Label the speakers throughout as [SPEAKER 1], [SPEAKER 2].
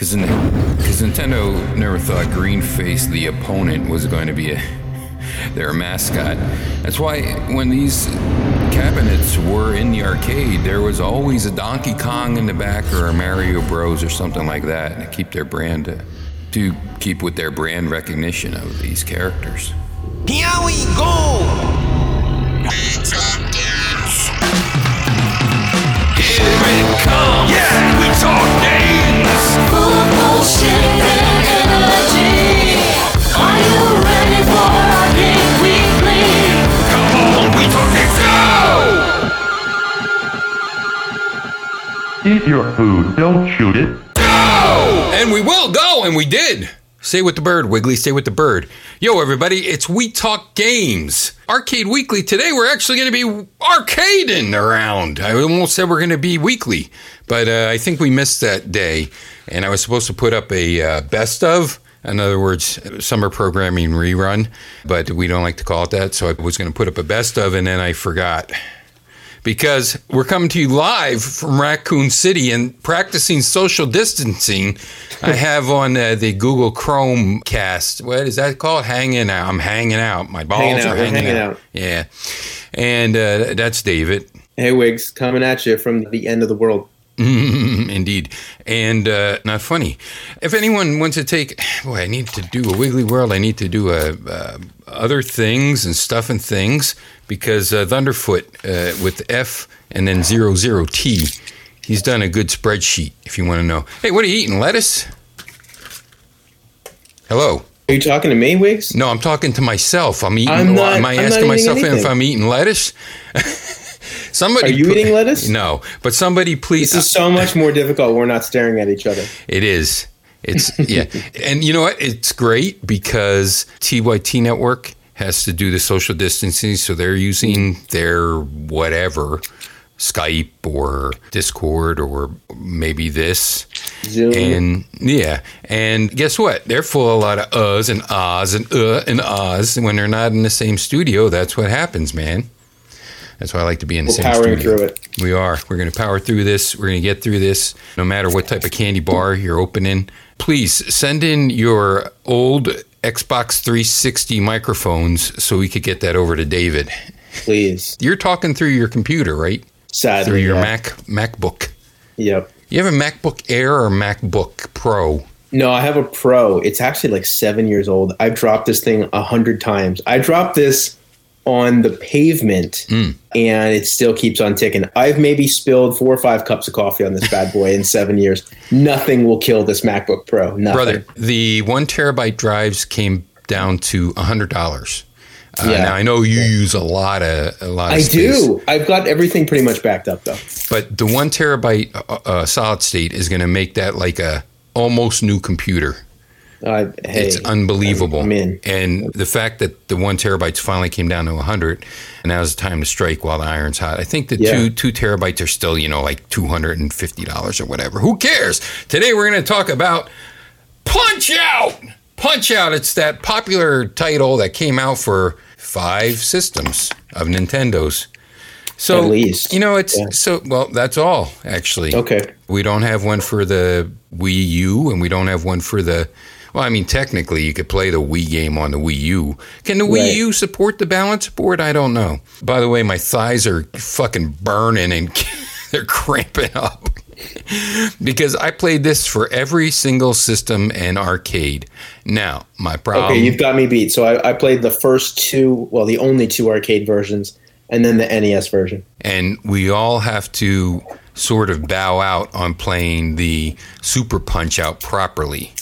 [SPEAKER 1] Because Nintendo never thought Green Face, the opponent, was going to be a, their mascot. That's why when these cabinets were in the arcade, there was always a Donkey Kong in the back or a Mario Bros. or something like that to keep their brand, uh, to keep with their brand recognition of these characters.
[SPEAKER 2] Here we go!
[SPEAKER 3] Here it comes. Yeah, we talk
[SPEAKER 4] Eat your food, don't shoot it. Go!
[SPEAKER 1] And we will go, and we did. Stay with the bird, Wiggly. Stay with the bird. Yo, everybody, it's We Talk Games. Arcade Weekly. Today, we're actually going to be arcading around. I almost said we're going to be weekly, but uh, I think we missed that day. And I was supposed to put up a uh, best of. In other words, summer programming rerun, but we don't like to call it that. So I was going to put up a best of, and then I forgot because we're coming to you live from Raccoon City and practicing social distancing. I have on uh, the Google Chrome cast. What is that called? Hanging out. I'm hanging out. My balls
[SPEAKER 5] Hanging
[SPEAKER 1] are
[SPEAKER 5] out, we're
[SPEAKER 1] hanging,
[SPEAKER 5] hanging
[SPEAKER 1] out.
[SPEAKER 5] out.
[SPEAKER 1] Yeah. And uh, that's David.
[SPEAKER 5] Hey, Wiggs, coming at you from the end of the world.
[SPEAKER 1] Indeed. And uh, not funny. If anyone wants to take, boy, I need to do a Wiggly World. I need to do a, uh, other things and stuff and things because uh, Thunderfoot uh, with F and then zero zero T, he's done a good spreadsheet. If you want to know, hey, what are you eating? Lettuce? Hello.
[SPEAKER 5] Are you talking to me, Wiggs?
[SPEAKER 1] No, I'm talking to myself. I'm eating.
[SPEAKER 5] I'm not-
[SPEAKER 1] am I
[SPEAKER 5] I'm
[SPEAKER 1] asking myself if. I'm eating lettuce? Somebody.
[SPEAKER 5] Are you
[SPEAKER 1] put-
[SPEAKER 5] eating lettuce?
[SPEAKER 1] No, but somebody please.
[SPEAKER 5] This is so much more difficult. We're not staring at each other.
[SPEAKER 1] It is. It's yeah, and you know what? It's great because TYT Network has to do the social distancing, so they're using their whatever Skype or Discord or maybe this.
[SPEAKER 5] Zoom.
[SPEAKER 1] And yeah, and guess what? They're full of a lot of uhs and ahs and uh and ahs. And when they're not in the same studio, that's what happens, man. That's why I like to be in the
[SPEAKER 5] We're
[SPEAKER 1] same
[SPEAKER 5] powering
[SPEAKER 1] studio.
[SPEAKER 5] through it.
[SPEAKER 1] We are. We're going to power through this. We're going to get through this. No matter what type of candy bar you're opening, please send in your old Xbox 360 microphones so we could get that over to David.
[SPEAKER 5] Please.
[SPEAKER 1] You're talking through your computer, right?
[SPEAKER 5] Sadly.
[SPEAKER 1] Through your
[SPEAKER 5] yeah.
[SPEAKER 1] Mac MacBook.
[SPEAKER 5] Yep.
[SPEAKER 1] You have a MacBook Air or MacBook Pro?
[SPEAKER 5] No, I have a Pro. It's actually like seven years old. I've dropped this thing a hundred times. I dropped this on the pavement
[SPEAKER 1] Hmm.
[SPEAKER 5] and it still keeps on ticking. I've maybe spilled four or five cups of coffee on this bad boy in seven years. Nothing will kill this MacBook Pro. Nothing.
[SPEAKER 1] Brother, the one terabyte drives came down to hundred dollars. Uh,
[SPEAKER 5] Yeah.
[SPEAKER 1] Now I know you use a lot of a lot of
[SPEAKER 5] I
[SPEAKER 1] space.
[SPEAKER 5] do. I've got everything pretty much backed up though.
[SPEAKER 1] But the one terabyte uh, uh, solid state is going to make that like a almost new computer.
[SPEAKER 5] Uh, hey,
[SPEAKER 1] it's unbelievable.
[SPEAKER 5] I'm in.
[SPEAKER 1] And the fact that the one terabytes finally came down to 100, and now's the time to strike while the iron's hot. I think the
[SPEAKER 5] Yeah.
[SPEAKER 1] two two terabytes are still, you know, like $250 or whatever. Who cares? Today we're going to talk about Punch Out! Punch Out, it's that popular title that came out for five systems of Nintendo's. So,
[SPEAKER 5] At least.
[SPEAKER 1] you know, it's
[SPEAKER 5] Yeah.
[SPEAKER 1] so, well, that's all, actually.
[SPEAKER 5] Okay.
[SPEAKER 1] We don't have one for the Wii U, and we don't have one for the. Well, I mean, technically, you could play the Wii game on the Wii U. Can the Wii U support the balance board? I don't know. By the way, my thighs are fucking burning and they're cramping up because I played this for every single system and arcade. Now, my problem.
[SPEAKER 5] Okay, you've got me beat. So I, I played the first two, well, the only two arcade versions, and then the NES version.
[SPEAKER 1] and we all have to sort of bow out on playing the super punch out properly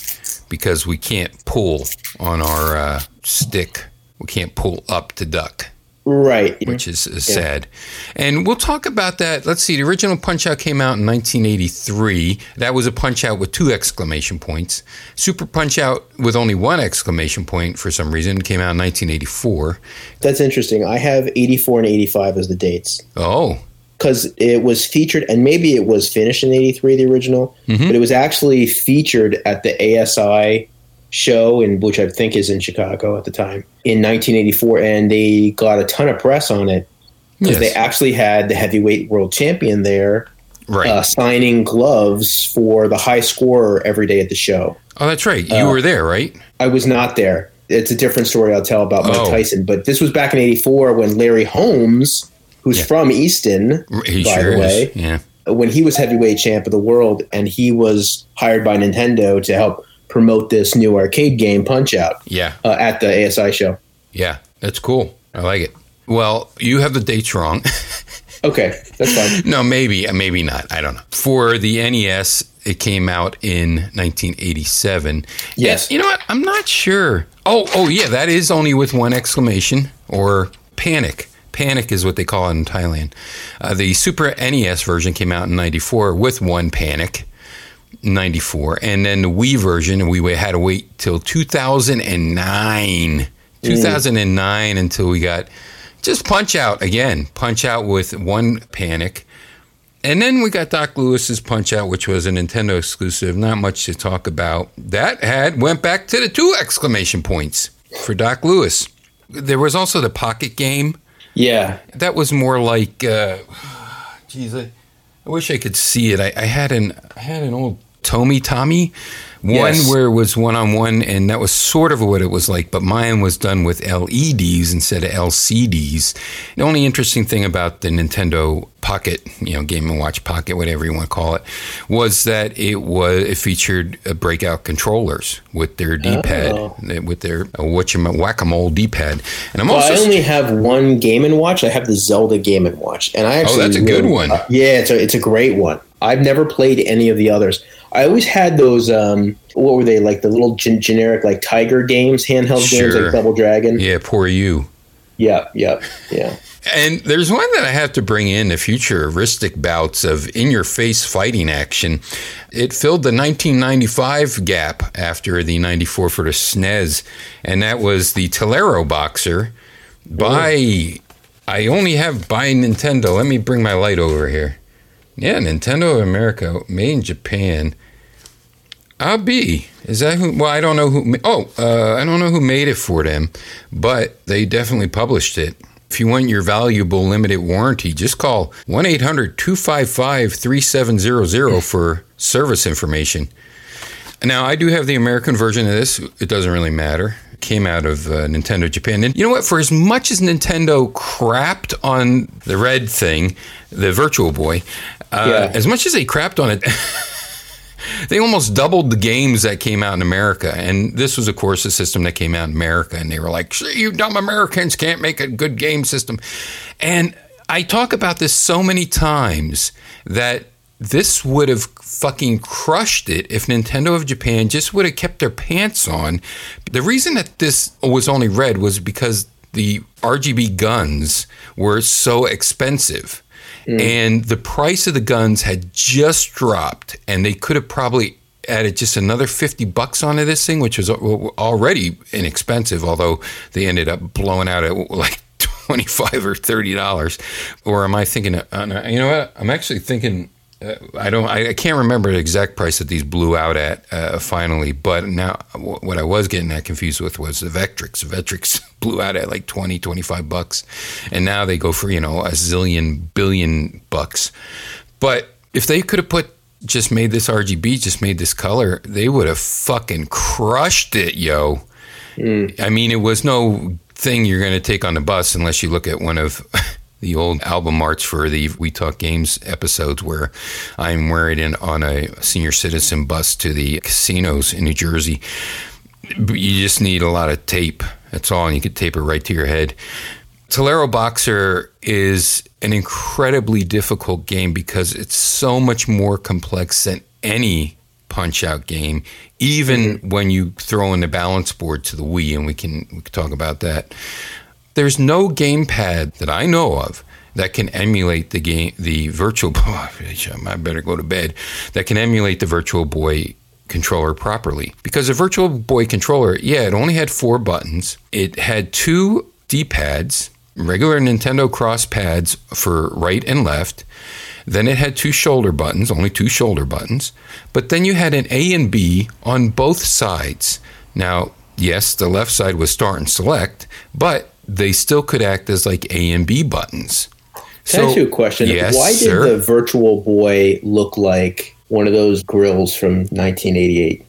[SPEAKER 1] because we can't pull on our uh, stick. We can't pull up to duck.
[SPEAKER 5] Right.
[SPEAKER 1] which is, is sad. And we'll talk about that. Let's see. The original punch out came out in 1983 that was a punch out with two exclamation points. Super punch out with only one exclamation point for some reason came out in 1984
[SPEAKER 5] That's interesting. I have 84 and 85 as the dates.
[SPEAKER 1] Oh
[SPEAKER 5] because it was featured, and maybe it was finished in 83, the original,
[SPEAKER 1] Mm-hmm.
[SPEAKER 5] but it was actually featured at the ASI show, in which I think is in Chicago at the time, in 1984. And they got a ton of press on it because
[SPEAKER 1] Yes.
[SPEAKER 5] they actually had the heavyweight world champion there
[SPEAKER 1] Right.
[SPEAKER 5] uh, signing gloves for the high scorer every day at the show.
[SPEAKER 1] Oh, that's right. You
[SPEAKER 5] Uh,
[SPEAKER 1] were there, right?
[SPEAKER 5] I was not there. It's a different story I'll tell about Mike
[SPEAKER 1] Oh.
[SPEAKER 5] Tyson. But this was back in '84 when Larry Holmes, who's
[SPEAKER 1] Yeah.
[SPEAKER 5] from Easton,
[SPEAKER 1] He
[SPEAKER 5] by
[SPEAKER 1] sure
[SPEAKER 5] the way,
[SPEAKER 1] is. Yeah.
[SPEAKER 5] when he was heavyweight champ of the world, and he was hired by Nintendo to help promote this new arcade game, Punch Out,
[SPEAKER 1] Yeah.
[SPEAKER 5] uh, at the ASI show.
[SPEAKER 1] Yeah. That's cool. I like it. Well, you have the dates wrong.
[SPEAKER 5] Okay, that's fine.
[SPEAKER 1] no, maybe, maybe not. I don't know. For the NES, it came out in 1987.
[SPEAKER 5] Yes.
[SPEAKER 1] And you know what? I'm not sure. Oh, oh yeah, that is only with one exclamation or panic. Panic is what they call it in Thailand. Uh, the Super NES version came out in 94 with one panic. 94 and then the Wii version we had to wait till 2009 2009 until we got just punch out again punch out with one panic and then we got Doc Louis's Punch Out, which was a Nintendo exclusive. Not much to talk about. That had went back to the two exclamation points for Doc Louis. There was also the Pocket Game.
[SPEAKER 5] Yeah,
[SPEAKER 1] That was more like, uh, geez, I, I wish I could see it. I, I had an I had an old Tomy Tomy one
[SPEAKER 5] Yes.
[SPEAKER 1] where it was one on one, and that was sort of what it was like. But mine was done with LEDs instead of LCDs. The only interesting thing about the Nintendo Pocket, you know, Game and Watch Pocket, whatever you want to call it, was that it was it featured uh, breakout controllers with their D-pad,
[SPEAKER 5] Oh.
[SPEAKER 1] with their uh, what you whack a mole D-pad. And I'm
[SPEAKER 5] well,
[SPEAKER 1] also
[SPEAKER 5] I only have one Game and Watch. I have the Zelda Game and Watch, and I actually
[SPEAKER 1] Oh, that's a good one.
[SPEAKER 5] uh, yeah, it's a it's a great one. I've never played any of the others. I always had those. Um, what were they like? The little gen- generic like Tiger games, handheld games like Double Dragon.
[SPEAKER 1] yeah, poor you.
[SPEAKER 5] Yeah, yeah, yeah.
[SPEAKER 1] And there's one that I have to bring in the futuristic bouts of in your face fighting action. It filled the 1995 gap after the 94 for the SNES, and that was the Teleroboxer by, I only have by Nintendo. Let me bring my light over here. Yeah, Nintendo of America, made in Japan. Abi, is that who? Well, I don't know who. Oh, uh, I don't know who made it for them, but they definitely published it. If you want your valuable limited warranty, just call 1 800 255 3700 for service information. Now, I do have the American version of this. It doesn't really matter. Came out of uh, Nintendo Japan. And you know what? For as much as Nintendo crapped on the red thing, the Virtual Boy, uh,
[SPEAKER 5] Yeah.
[SPEAKER 1] as much as they crapped on it, they almost doubled the games that came out in America. And this was, of course, a system that came out in America. And they were like, you dumb Americans can't make a good game system. And I talk about this so many times that this would have fucking crushed it if Nintendo of Japan just would have kept their pants on. The reason that this was only red was because the RGB guns were so expensive. And the price of the guns had just dropped, and they could have probably added just another 50 bucks onto this thing, which was already inexpensive, although they ended up blowing out at like 25 or 30 dollars. Or am I thinking, uh, you know what? I'm actually thinking. Uh, I don't. I, I can't remember the exact price that these blew out at uh, finally. But now, w- what I was getting that confused with was the Vectrex. Vectrex blew out at like 20, 25 bucks, and now they go for you know a zillion billion bucks. But if they could have put just made this RGB, just made this color, they would have fucking crushed it, yo. I mean, it was no thing you're going to take on the bus unless you look at one of the old album arts for the We Talk Games episodes where I'm wearing it on a senior citizen bus to the casinos in New Jersey. You just need a lot of tape. That's all, and you could tape it right to your head. Teleroboxer is an incredibly difficult game because it's so much more complex than any punch out game, even when you throw in the balance board to the Wii, and we can we can talk about that. There's no gamepad that I know of that can emulate the game, the Virtual Boy. I better go to bed. That can emulate the Virtual Boy controller properly because the Virtual Boy controller, yeah, it only had four buttons. It had two D-pads, regular Nintendo cross pads for right and left. Then it had two shoulder buttons, only two shoulder buttons. But then you had an A and B on both sides. Now, yes, the left side was start and select, but they still could act as like A and B buttons.
[SPEAKER 5] Can I ask you a question?
[SPEAKER 1] Yes,
[SPEAKER 5] Why did
[SPEAKER 1] sir.
[SPEAKER 5] the Virtual Boy look like one of those grills from 1988?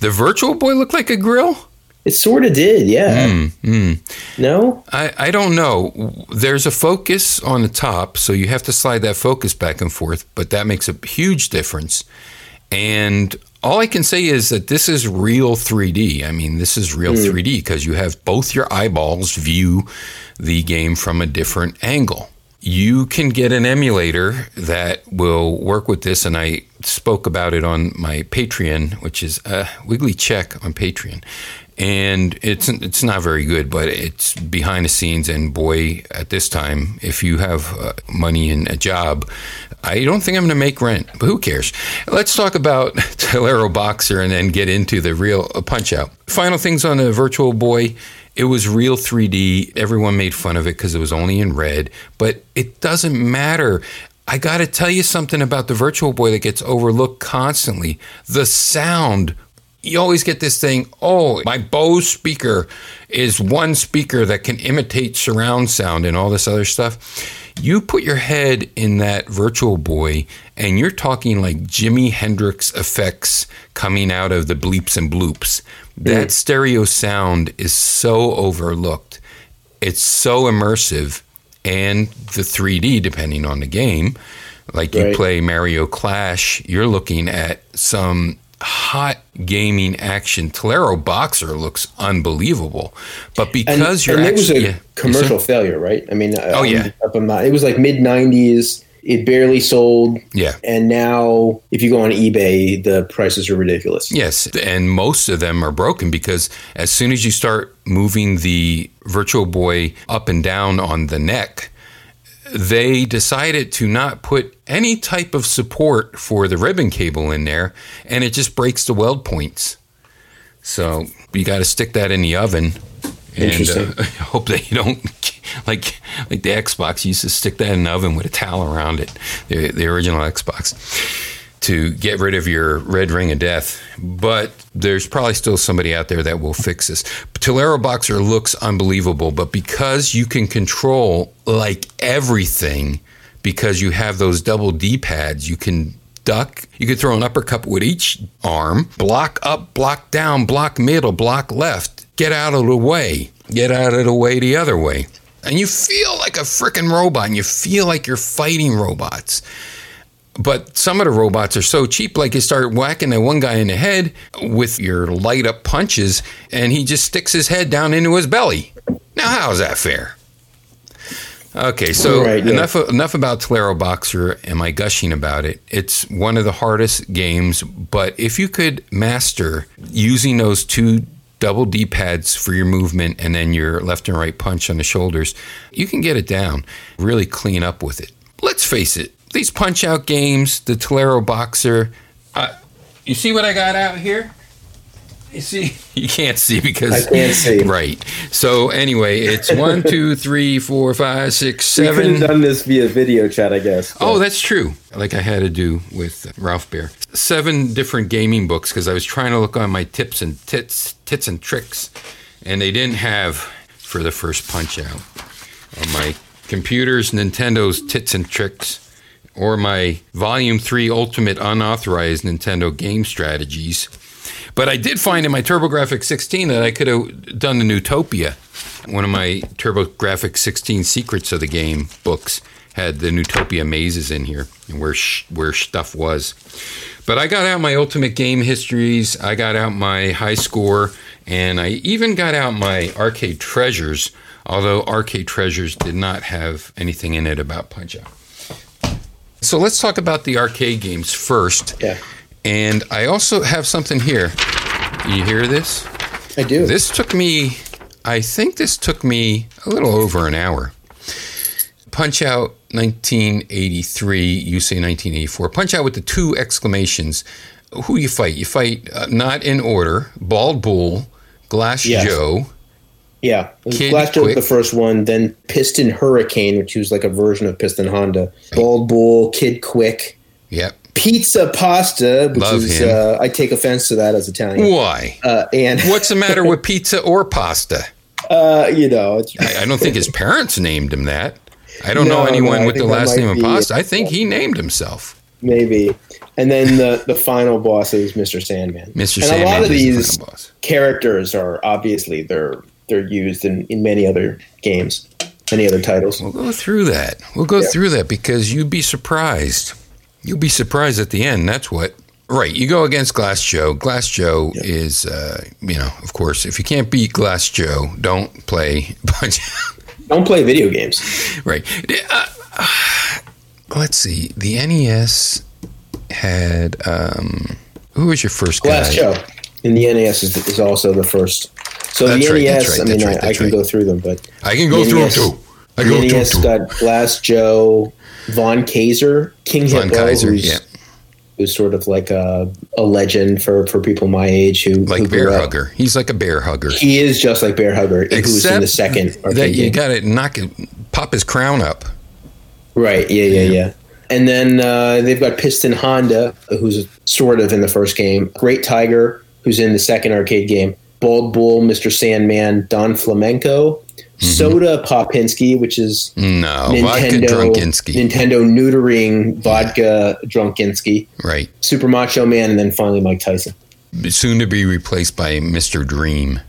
[SPEAKER 1] the Virtual Boy looked like a grill?
[SPEAKER 5] It sort of did, yeah.
[SPEAKER 1] Mm, mm.
[SPEAKER 5] No?
[SPEAKER 1] I, I don't know. There's a focus on the top, so you have to slide that focus back and forth, but that makes a huge difference. And all I can say is that this is real 3D. I mean, this is real 3D because you have both your eyeballs view the game from a different angle. You can get an emulator that will work with this, and I spoke about it on my Patreon, which is uh, Wiggly Check on Patreon and it's it's not very good, but it's behind the scenes. And boy, at this time, if you have uh, money and a job, I don't think I'm going to make rent. But who cares? Let's talk about Teleroboxer and then get into the real uh, Punch Out. Final things on the Virtual Boy. It was real 3D. Everyone made fun of it because it was only in red, but it doesn't matter. I got to tell you something about the Virtual Boy that gets overlooked constantly. The sound you always get this thing oh my bose speaker is one speaker that can imitate surround sound and all this other stuff. You put your head in that virtual boy and you're talking like jimi hendrix effects coming out of the bleeps and bloops. Mm. That stereo sound is so overlooked. It's so immersive and the 3d depending on the game like you
[SPEAKER 5] Right.
[SPEAKER 1] play mario clash you're looking at some hot gaming action. Teleroboxer looks unbelievable, but
[SPEAKER 5] And,
[SPEAKER 1] because you're
[SPEAKER 5] and it was a
[SPEAKER 1] yeah,
[SPEAKER 5] commercial failure, right? I mean, uh,
[SPEAKER 1] Oh, yeah.
[SPEAKER 5] Um, in my, it was like mid 90s. It barely sold.
[SPEAKER 1] yeah.
[SPEAKER 5] And now, if you go on eBay, the prices are ridiculous.
[SPEAKER 1] Yes, and most of them are broken because as soon as you start moving the Virtual Boy up and down on the neck, they decided to not put any type of support for the ribbon cable in there, and it just breaks the weld points. So you got to stick that in the oven, and uh, hope that you don't like like the Xbox used to stick that in the oven with a towel around it, the, the original Xbox to get rid of your red ring of death. But there's probably still somebody out there that will fix this. Teleroboxer looks unbelievable, but because you can control like everything, because you have those double D pads, you can duck. You can throw an uppercut with each arm, block up, block down, block middle, block left, get out of the way, get out of the way the other way. And you feel like a freaking robot and you feel like you're fighting robots. But some of the robots are so cheap, like you start whacking that one guy in the head with your light up punches, and he just sticks his head down into his belly. Now, how is that fair? Okay, so
[SPEAKER 5] Right, yeah.
[SPEAKER 1] enough enough about Teleroboxer. Am I gushing about it? It's one of the hardest games, but if you could master using those two double D pads for your movement and then your left and right punch on the shoulders, you can get it down. Really clean up with it. Let's face it, these punch out games, the Teleroboxer. Uh, you see what I got out here? You see, you can't see because
[SPEAKER 5] I can't see.
[SPEAKER 1] Right. So anyway, it's one, two, three, four, five, six,
[SPEAKER 5] We could have done this via video chat, I guess.
[SPEAKER 1] Oh, that's true. Like I had to do with Ralph Baer. Seven different gaming books because I was trying to look on my tips and tits, tits and tricks, and they didn't have for the first punch out on my computers, Nintendo's tits and tricks, or my Volume Three Ultimate Unauthorized Nintendo Game Strategies. But I did find in my TurboGrafx 16 that I could have done the Neutopia. One of my TurboGrafx 16 Secrets of the Game books had the Neutopia mazes in here and where sh- where stuff was. But I got out my Ultimate Game Histories, I got out my high score, and I even got out my Arcade Treasures, although Arcade Treasures did not have anything in it about Punch Out. So let's talk about the arcade games first.
[SPEAKER 5] Yeah.
[SPEAKER 1] And I also have something here. You hear this?
[SPEAKER 5] I do.
[SPEAKER 1] This took me, I think this took me a little over an hour. Punch Out 1983, you say 1984. Punch Out with the two exclamations. Who you fight? You fight uh, not in order Bald Bull, Glass
[SPEAKER 5] Yes.
[SPEAKER 1] Joe.
[SPEAKER 5] Yeah, it was
[SPEAKER 1] Kid
[SPEAKER 5] Joe was the first one, then Piston Hurricane, which was like a version of Piston Honda. Bald Bull, Kid Quick,
[SPEAKER 1] Yep.
[SPEAKER 5] Pizza Pasta, which
[SPEAKER 1] Love
[SPEAKER 5] is uh, I take offense to that as Italian.
[SPEAKER 1] Why?
[SPEAKER 5] Uh, and
[SPEAKER 1] What's the matter with pizza or pasta?
[SPEAKER 5] uh, you know, it's,
[SPEAKER 1] I, I don't think his parents named him that. I don't
[SPEAKER 5] No,
[SPEAKER 1] know anyone
[SPEAKER 5] I
[SPEAKER 1] with the last name
[SPEAKER 5] be-
[SPEAKER 1] Imposta. I think he named himself.
[SPEAKER 5] Maybe. And then the, the final boss is Mr. Sandman.
[SPEAKER 1] Mr.
[SPEAKER 5] And
[SPEAKER 1] Sandman
[SPEAKER 5] a lot of
[SPEAKER 1] is the
[SPEAKER 5] these characters are obviously they're they're used in, in many other games, many other titles.
[SPEAKER 1] We'll go through that. We'll go
[SPEAKER 5] Yeah.
[SPEAKER 1] through that because you'd be surprised. You'll be surprised at the end. That's what. Right. You go against Glass Joe. Glass Joe is, uh, you know, of course, if you can't beat Glass Joe, don't play
[SPEAKER 5] Don't play video games.
[SPEAKER 1] Right. Uh, uh, let's see. The NES had. Um, who was your first guy?
[SPEAKER 5] Glass Joe. And the NES is, is also the first. So
[SPEAKER 1] That's
[SPEAKER 5] the
[SPEAKER 1] right,
[SPEAKER 5] NES,
[SPEAKER 1] right,
[SPEAKER 5] I mean,
[SPEAKER 1] right,
[SPEAKER 5] I, I can go through them, but
[SPEAKER 1] I can go
[SPEAKER 5] The
[SPEAKER 1] through them
[SPEAKER 5] NES
[SPEAKER 1] too. I
[SPEAKER 5] the
[SPEAKER 1] go through
[SPEAKER 5] NES
[SPEAKER 1] them too.
[SPEAKER 5] got Glass Joe, Von Kaiser, King
[SPEAKER 1] Von
[SPEAKER 5] Hippo,
[SPEAKER 1] Kaiser,
[SPEAKER 5] who's,
[SPEAKER 1] yeah.
[SPEAKER 5] who's sort of like a, a legend for, for people my age who
[SPEAKER 1] Like
[SPEAKER 5] who
[SPEAKER 1] Bear
[SPEAKER 5] up.
[SPEAKER 1] Hugger. He's like a bear hugger.
[SPEAKER 5] He is just like Bear Hugger, who's in
[SPEAKER 1] Except
[SPEAKER 5] the second.
[SPEAKER 1] that you got to knock it, pop his crown up.
[SPEAKER 5] Right. Yeah. Yeah. Yeah. And then uh, they've got Piston Honda, who's sort of in the first game. Great Tiger, who's in the second arcade game. Bald Bull, Mr. Sandman, Don Flamenco, Soda Popinski, which is
[SPEAKER 1] No, Mm-hmm. vodka
[SPEAKER 5] Nintendo
[SPEAKER 1] Drunkenski.
[SPEAKER 5] Nintendo neutering vodka Drunkenski,
[SPEAKER 1] right.
[SPEAKER 5] Super Macho Man, and then finally Mike Tyson.
[SPEAKER 1] Soon to be replaced by Mr. Dream.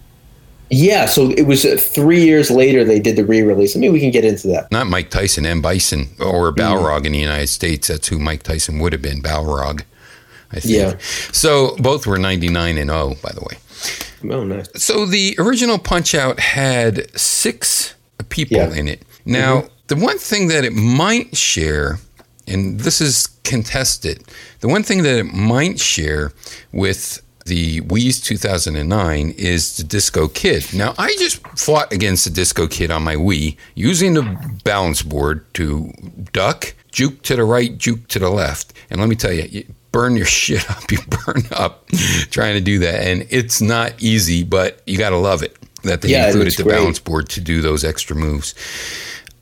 [SPEAKER 5] Yeah, so it was uh, three years later they did the re-release. I mean, we can get into that.
[SPEAKER 1] Not Mike Tyson, M. Bison, or
[SPEAKER 5] Mm.
[SPEAKER 1] Balrog in the United States. That's who Mike Tyson would have been, Balrog. I think.
[SPEAKER 5] Yeah.
[SPEAKER 1] So both were 99 and 0, by the way.
[SPEAKER 5] Oh, nice.
[SPEAKER 1] So the original Punch Out had six people
[SPEAKER 5] Yeah.
[SPEAKER 1] in it. Now,
[SPEAKER 5] Mm-hmm.
[SPEAKER 1] the one thing that it might share, and this is contested, the one thing that it might share with the Wii's 2009 is the Disco Kid. Now, I just fought against the Disco Kid on my Wii using the balance board to duck, juke to the right, juke to the left. And let me tell you, you burn your shit up. You burn up trying to do that. And it's not easy, but you got to love it that they
[SPEAKER 5] Yeah,
[SPEAKER 1] included the
[SPEAKER 5] great.
[SPEAKER 1] balance board to do those extra moves.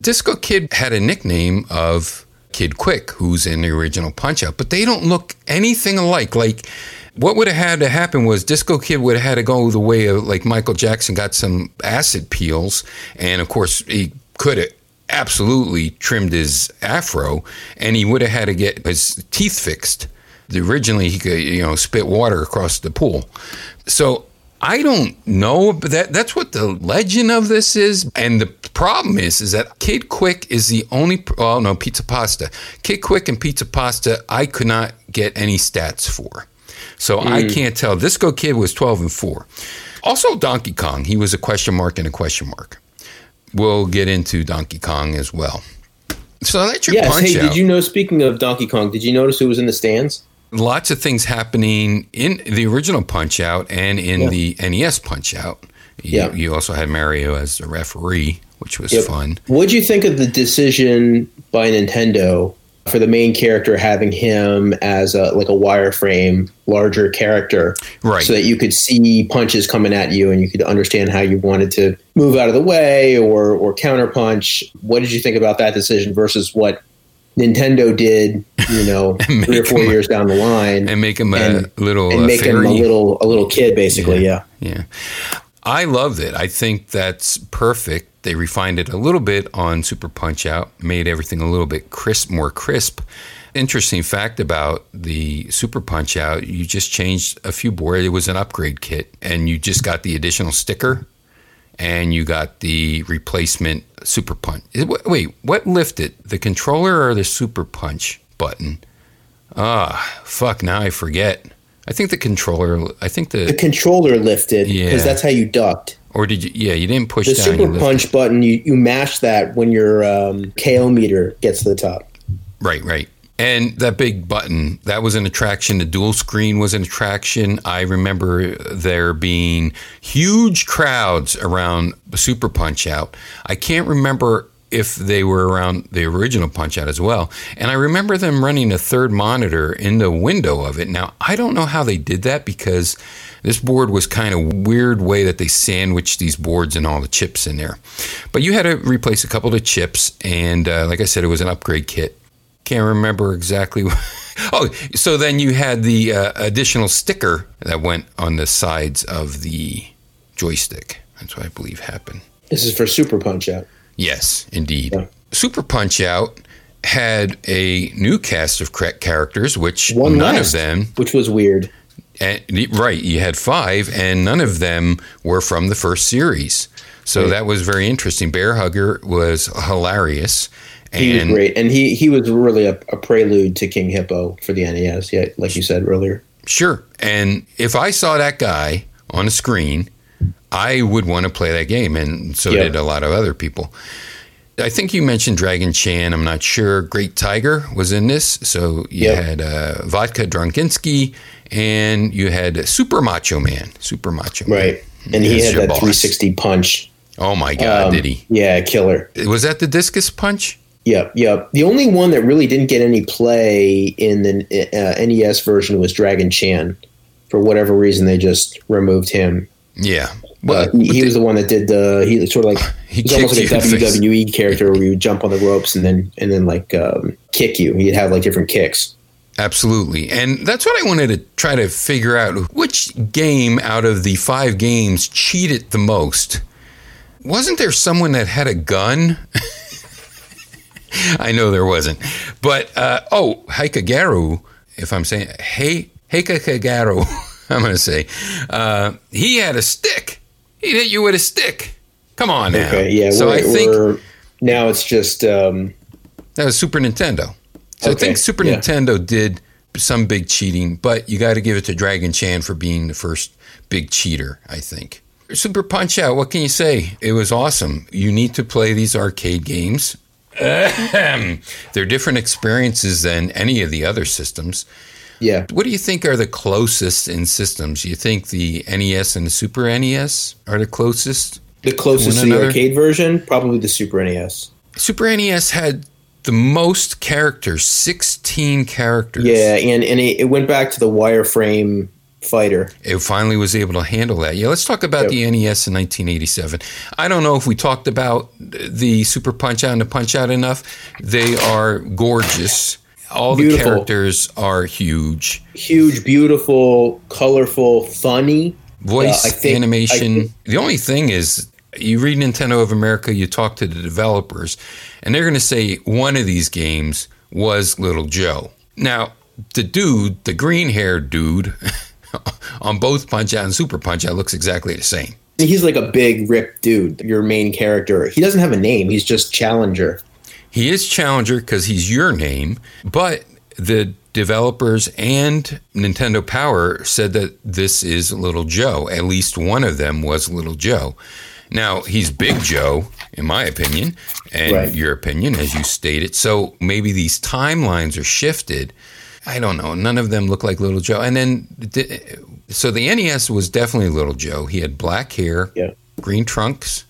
[SPEAKER 1] Disco Kid had a nickname of Kid Quick, who's in the original Punch Out, but they don't look anything alike. Like, what would have had to happen was Disco Kid would have had to go the way of like Michael Jackson got some acid peels, and of course he could have absolutely trimmed his afro, and he would have had to get his teeth fixed. Originally, he could you know spit water across the pool. So I don't know, but that that's what the legend of this is. And the problem is, is that Kid Quick is the only. Oh no, Pizza Pasta. Kid Quick and Pizza Pasta, I could not get any stats for, so I hmm. can't tell. Disco Kid was twelve and four. Also, Donkey Kong, he was a question mark and a question mark. We'll get into Donkey Kong as well. So that's your
[SPEAKER 5] Yes. Hey,
[SPEAKER 1] out
[SPEAKER 5] did you know? Speaking of Donkey Kong, did you notice who was in the stands?
[SPEAKER 1] Lots of things happening in the original Punch Out and in
[SPEAKER 5] Yeah.
[SPEAKER 1] the NES Punch Out. You,
[SPEAKER 5] Yeah.
[SPEAKER 1] you also had Mario as the referee, which was
[SPEAKER 5] Yep.
[SPEAKER 1] fun.
[SPEAKER 5] What'd you think of the decision by Nintendo for the main character having him as a like a wireframe larger character,
[SPEAKER 1] Right.
[SPEAKER 5] So that you could see punches coming at you and you could understand how you wanted to move out of the way or or counterpunch. What did you think about that decision versus what Nintendo did? You know, three or four
[SPEAKER 1] a-
[SPEAKER 5] years down the line,
[SPEAKER 1] and make him a
[SPEAKER 5] and-
[SPEAKER 1] little
[SPEAKER 5] and make him a little a little kid, basically. Yeah.
[SPEAKER 1] Yeah. I loved it. I think that's perfect. They refined it a little bit on Super Punch Out, made everything a little bit crisp, more crisp. Interesting fact about the Super Punch Out, you just changed a few boards. It was an upgrade kit, and you just got the additional sticker and you got the replacement Super Punch. Wait, what lifted? The controller or the Super Punch button? Ah, fuck, now I forget. I think the controller, I think the
[SPEAKER 5] The controller lifted because
[SPEAKER 1] Yeah.
[SPEAKER 5] that's how you ducked.
[SPEAKER 1] Or did you? Yeah, you didn't push
[SPEAKER 5] The
[SPEAKER 1] down.
[SPEAKER 5] super punch button, you, you mash that when your um, KO meter gets to the top.
[SPEAKER 1] Right, right. And that big button, that was an attraction. The dual screen was an attraction. I remember there being huge crowds around Super Punch Out. I can't remember if they were around the original Punch Out as well. And I remember them running a third monitor in the window of it. Now, I don't know how they did that because this board was kind of weird way that they sandwiched these boards and all the chips in there. But you had to replace a couple of chips. And uh, like I said, it was an upgrade kit. Can't remember exactly. oh, so then you had the uh, additional sticker that went on the sides of the joystick. That's what I believe happened.
[SPEAKER 5] This is for Super Punch Out.
[SPEAKER 1] Yes, indeed.
[SPEAKER 5] Yeah.
[SPEAKER 1] Super Punch Out had a new cast of characters, which
[SPEAKER 5] One
[SPEAKER 1] none
[SPEAKER 5] last,
[SPEAKER 1] of them,
[SPEAKER 5] which was weird.
[SPEAKER 1] and, right, you had five, and none of them were from the first series. So
[SPEAKER 5] Right.
[SPEAKER 1] that was very interesting. Bear Hugger was hilarious.
[SPEAKER 5] He
[SPEAKER 1] and
[SPEAKER 5] was great, and he he was really a, a prelude to King Hippo for the NES. Yeah, like you said earlier.
[SPEAKER 1] Sure. And if I saw that guy on a screen, I would want to play that game. And so
[SPEAKER 5] Yeah.
[SPEAKER 1] did a lot of other people. I think you mentioned Dragon Chan. I'm not sure. Great Tiger was in this. So you
[SPEAKER 5] Yep.
[SPEAKER 1] had uh, Vodka Drunkenski and you had Super Macho Man. Super Macho Man.
[SPEAKER 5] Right, and he had that
[SPEAKER 1] boss.
[SPEAKER 5] 360 punch.
[SPEAKER 1] Oh my God,
[SPEAKER 5] Um,
[SPEAKER 1] did he?
[SPEAKER 5] Yeah, killer.
[SPEAKER 1] Was that the discus punch?
[SPEAKER 5] Yep, yep. The only one that really didn't get any play in the uh, NES version was Dragon Chan. For whatever reason, they just removed him.
[SPEAKER 1] Yeah.
[SPEAKER 5] But
[SPEAKER 1] Well,
[SPEAKER 5] he, he was the one that did the. He sort of like
[SPEAKER 1] He
[SPEAKER 5] was almost like a
[SPEAKER 1] kicked you in the face.
[SPEAKER 5] WWE character where you would jump on the ropes and then and then like um, kick you. He'd have like different kicks.
[SPEAKER 1] Absolutely. And that's what I wanted to try to figure out which game out of the five games cheated the most. Wasn't there someone that had a gun? I know there wasn't. But, uh, oh, Haikagaru, if I'm saying, hey, Haikagaru, I'm going to say, uh, he had a stick. He hit you with a stick. Come on now.
[SPEAKER 5] Okay, yeah.
[SPEAKER 1] So I think
[SPEAKER 5] now it's just um,
[SPEAKER 1] that was Super Nintendo. So I think Super
[SPEAKER 5] yeah.
[SPEAKER 1] Nintendo did some big cheating, but you got to give it to Dragon Chan for being the first big cheater, I think. Super Punch Out, what can you say? It was awesome. You need to play these arcade games. They're different experiences than any of the other systems.
[SPEAKER 5] yeah.
[SPEAKER 1] What do you think are the closest in systems? You think the NES and the Super NES are the closest?
[SPEAKER 5] The closest to the
[SPEAKER 1] another?
[SPEAKER 5] arcade version, probably the Super NES.
[SPEAKER 1] Super NES had the most characters, 16 characters.
[SPEAKER 5] Yeah, and and it, it went back to the wireframe fighter.
[SPEAKER 1] it finally was able to handle that. Yeah, let's talk about the NES in 1987. I don't know if we talked about the Super Punch Out and the Punch Out enough. They are gorgeous. All the characters are huge.
[SPEAKER 5] Huge, beautiful, colorful, funny.
[SPEAKER 1] Voice,
[SPEAKER 5] uh, I think-
[SPEAKER 1] animation.
[SPEAKER 5] Think-
[SPEAKER 1] the only thing is, you read Nintendo of America, you talk to the developers, and they're going to say one of these games was Little Joe. Now, the dude, the green haired dude, on both Punch Out and Super Punch Out looks exactly the same.
[SPEAKER 5] He's like a big, ripped dude. Your main character. He doesn't have a name. He's just Challenger.
[SPEAKER 1] He is Challenger because he's your name, but the developers and Nintendo Power said that this is Little Joe. At least one of them was Little Joe. Now, he's Big Joe, in my opinion, and
[SPEAKER 5] Right.
[SPEAKER 1] your opinion, as you stated. So maybe these timelines are shifted. I don't know. None of them look like Little Joe. And then, so the NES was definitely Little Joe. He had black hair,
[SPEAKER 5] Yeah.
[SPEAKER 1] green trunks,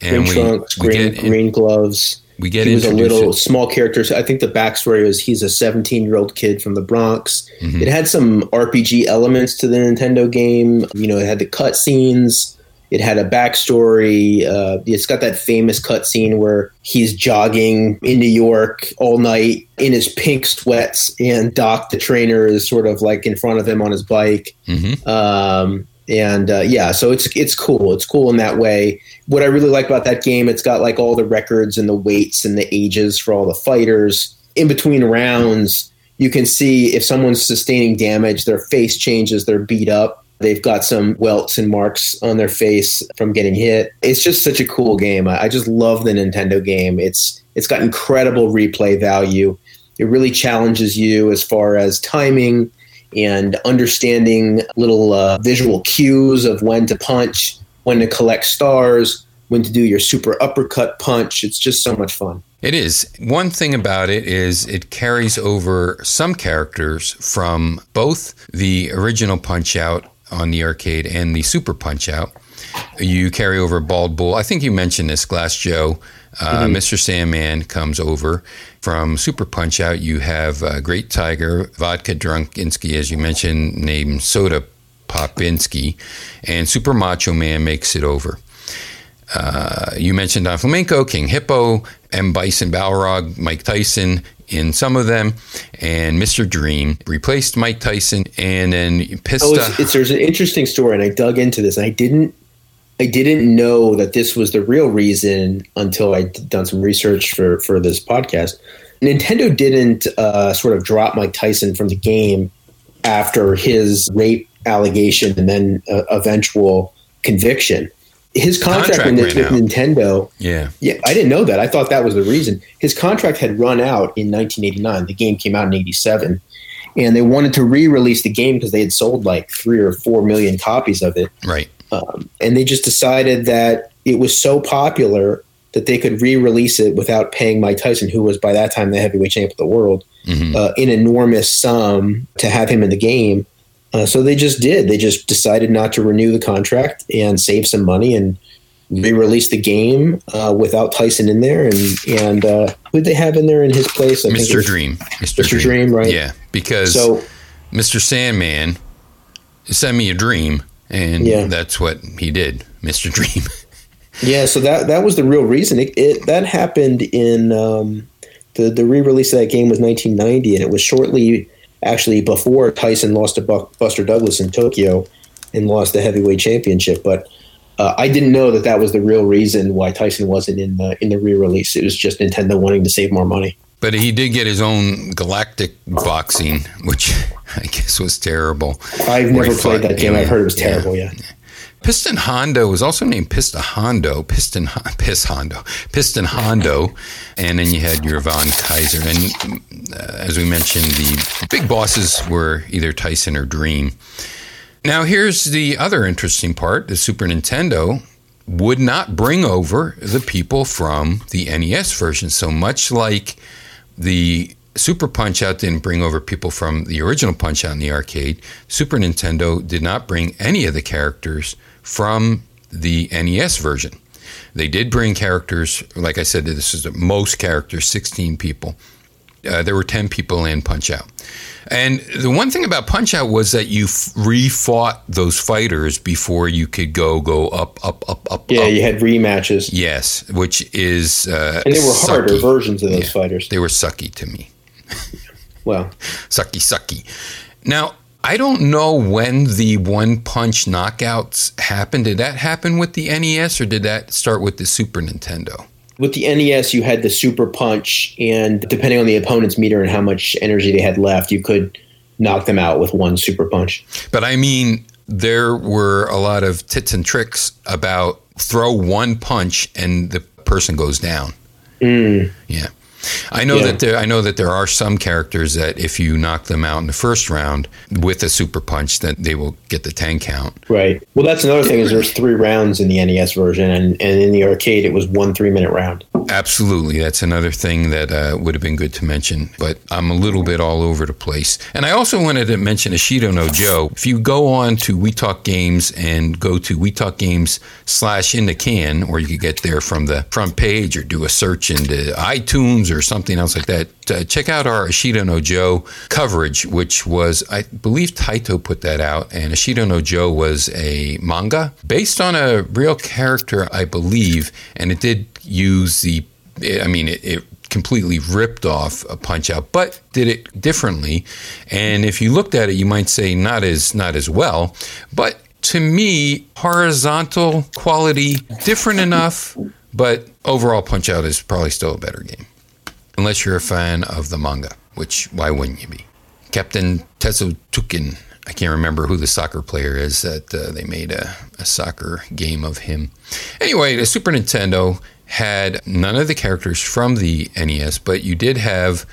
[SPEAKER 5] Green
[SPEAKER 1] we,
[SPEAKER 5] trunks,
[SPEAKER 1] we
[SPEAKER 5] green,
[SPEAKER 1] get in-
[SPEAKER 5] green gloves.
[SPEAKER 1] we get
[SPEAKER 5] he was a little small character. So I think the backstory was he's a 17 year old kid from the Bronx.
[SPEAKER 1] Mm-hmm.
[SPEAKER 5] It had some RPG elements to the Nintendo game. You know, it had the cutscenes. It had a backstory. Uh, it's got that famous cutscene where he's jogging in New York all night in his pink sweats, and Doc, the trainer, is sort of like in front of him on his bike.
[SPEAKER 1] Mhm.
[SPEAKER 5] Um, and uh, yeah, so it's it's cool. It's cool in that way. What I really like about that game, it's got like all the records and the weights and the ages for all the fighters. In between rounds, you can see if someone's sustaining damage, their face changes, they're beat up. They've got some welts and marks on their face from getting hit. It's just such a cool game. I, just love the Nintendo game. It's it's got incredible replay value. It really challenges you as far as timing and understanding little uh, visual cues of when to punch, when to collect stars, when to do your super uppercut punch. It's just so much fun.
[SPEAKER 1] It is. One thing about it is it carries over some characters from both the original Punch Out on the arcade and the Super Punch Out. You carry over Bald Bull. I think you mentioned this, Glass Joe. Uh, Mr. Sandman comes over from Super Punch Out. You have uh, Great Tiger, Vodka Drunkenski, as you mentioned, named Soda Popinski, and Super Macho Man makes it over. Uh, you mentioned Don Flamenco, King Hippo, M. Bison Balrog, Mike Tyson in some of them, and Mr. Dream replaced Mike Tyson, and then Pista.
[SPEAKER 5] Oh, it's, it's there's an interesting story, and I dug into this, and I didn't I didn't know that this was the real reason until I'd done some research for for this podcast. Nintendo didn't uh, sort of drop Mike Tyson from the game after his rape allegation and then uh, eventual conviction. His contract,
[SPEAKER 1] Contract
[SPEAKER 5] with, with Nintendo
[SPEAKER 1] Yeah.
[SPEAKER 5] yeah, I didn't know that. I thought that was the reason. His contract had run out in 1989. The game came out in 87. And they wanted to re release the game because they had sold like three or four million copies of it.
[SPEAKER 1] Right.
[SPEAKER 5] Um, and they just decided that it was so popular that they could re release it without paying Mike Tyson, who was by that time the heavyweight champ of the world, uh, an enormous sum to have him in the game. Uh, so they just did. They just decided not to renew the contract and save some money and re-release the game uh, without Tyson in there. And and uh, who did they have in there in his place? I
[SPEAKER 1] Mr. Dream. Mr.
[SPEAKER 5] Mr. Dream, right.
[SPEAKER 1] Yeah. Because
[SPEAKER 5] So
[SPEAKER 1] Mr. Sandman sent me a dream, and
[SPEAKER 5] Yeah.
[SPEAKER 1] that's what he did, Mr. Dream.
[SPEAKER 5] yeah, so that that was the real reason. It, it that happened in um, the the re-release of that game was 1990, and it was shortly actually before Tyson lost to Buster Douglas in Tokyo and lost the heavyweight championship. But uh, I didn't know that that was the real reason why Tyson wasn't in the in the re-release. It was just Nintendo wanting to save more money.
[SPEAKER 1] But he did get his own galactic boxing, which I guess was terrible.
[SPEAKER 5] I've never played that game. I've heard it was terrible. Yeah.
[SPEAKER 1] Piston Hondo was also named Pista Hondo, Piston Piss Hondo, Piston Hondo, and then you had your Von Kaiser. And uh, as we mentioned, the big bosses were either Tyson or Dream. Now, here's the other interesting part: the Super Nintendo would not bring over the people from the NES version. So much like the Super Punch Out didn't bring over people from the original Punch Out in the arcade. Super Nintendo did not bring any of the characters from the NES version. They did bring characters, like I said, this is the most characters, 16 people. Uh, there were 10 people in Punch Out. And the one thing about Punch Out was that you f- refought those fighters before you could go, go up, up, up, up,
[SPEAKER 5] Yeah,
[SPEAKER 1] up.
[SPEAKER 5] you had rematches,
[SPEAKER 1] Yes, which is. Uh,
[SPEAKER 5] and they were harder versions of those
[SPEAKER 1] Yeah.
[SPEAKER 5] fighters.
[SPEAKER 1] They were sucky to me.
[SPEAKER 5] Well,
[SPEAKER 1] Sucky, sucky. Now, I don't know when the one punch knockouts happened. Did that happen with the NES or did that start with the Super Nintendo?
[SPEAKER 5] with the NES, you had the super punch, and depending on the opponent's meter and how much energy they had left, you could knock them out with one super punch.
[SPEAKER 1] But I mean, there were a lot of tits and tricks about throw one punch and the person goes down. Mm. Yeah. I know
[SPEAKER 5] Yeah.
[SPEAKER 1] that there I know that there are some characters that if you knock them out in the first round with a super punch that they will get the 10 count.
[SPEAKER 5] Right. Well, that's another thing is there's three rounds in the NES version, and, and in the arcade it was one three minute round.
[SPEAKER 1] Absolutely. That's another thing that uh, would have been good to mention, but I'm a little bit all over the place. And I also wanted to mention Ashita no Joe. If you go on to We Talk Games and go to We Talk Games slash in the can, or you could get there from the front page or do a search into iTunes or something else like that, uh, check out our Ashita no Joe coverage, which was, I believe Taito put that out, and Ashita no Joe was a manga based on a real character, I believe, and it did use the, I mean, it, it completely ripped off a Punch Out, but did it differently. And if you looked at it, you might say not as not as well, but to me, horizontal quality different enough, but overall Punch Out is probably still a better game unless you're a fan of the manga, which why wouldn't you be? Captain Tetsu Tetsutukin. I can't remember who the soccer player is that uh, they made a, a soccer game of him. Anyway, the Super Nintendo had none of the characters from the NES, but you did have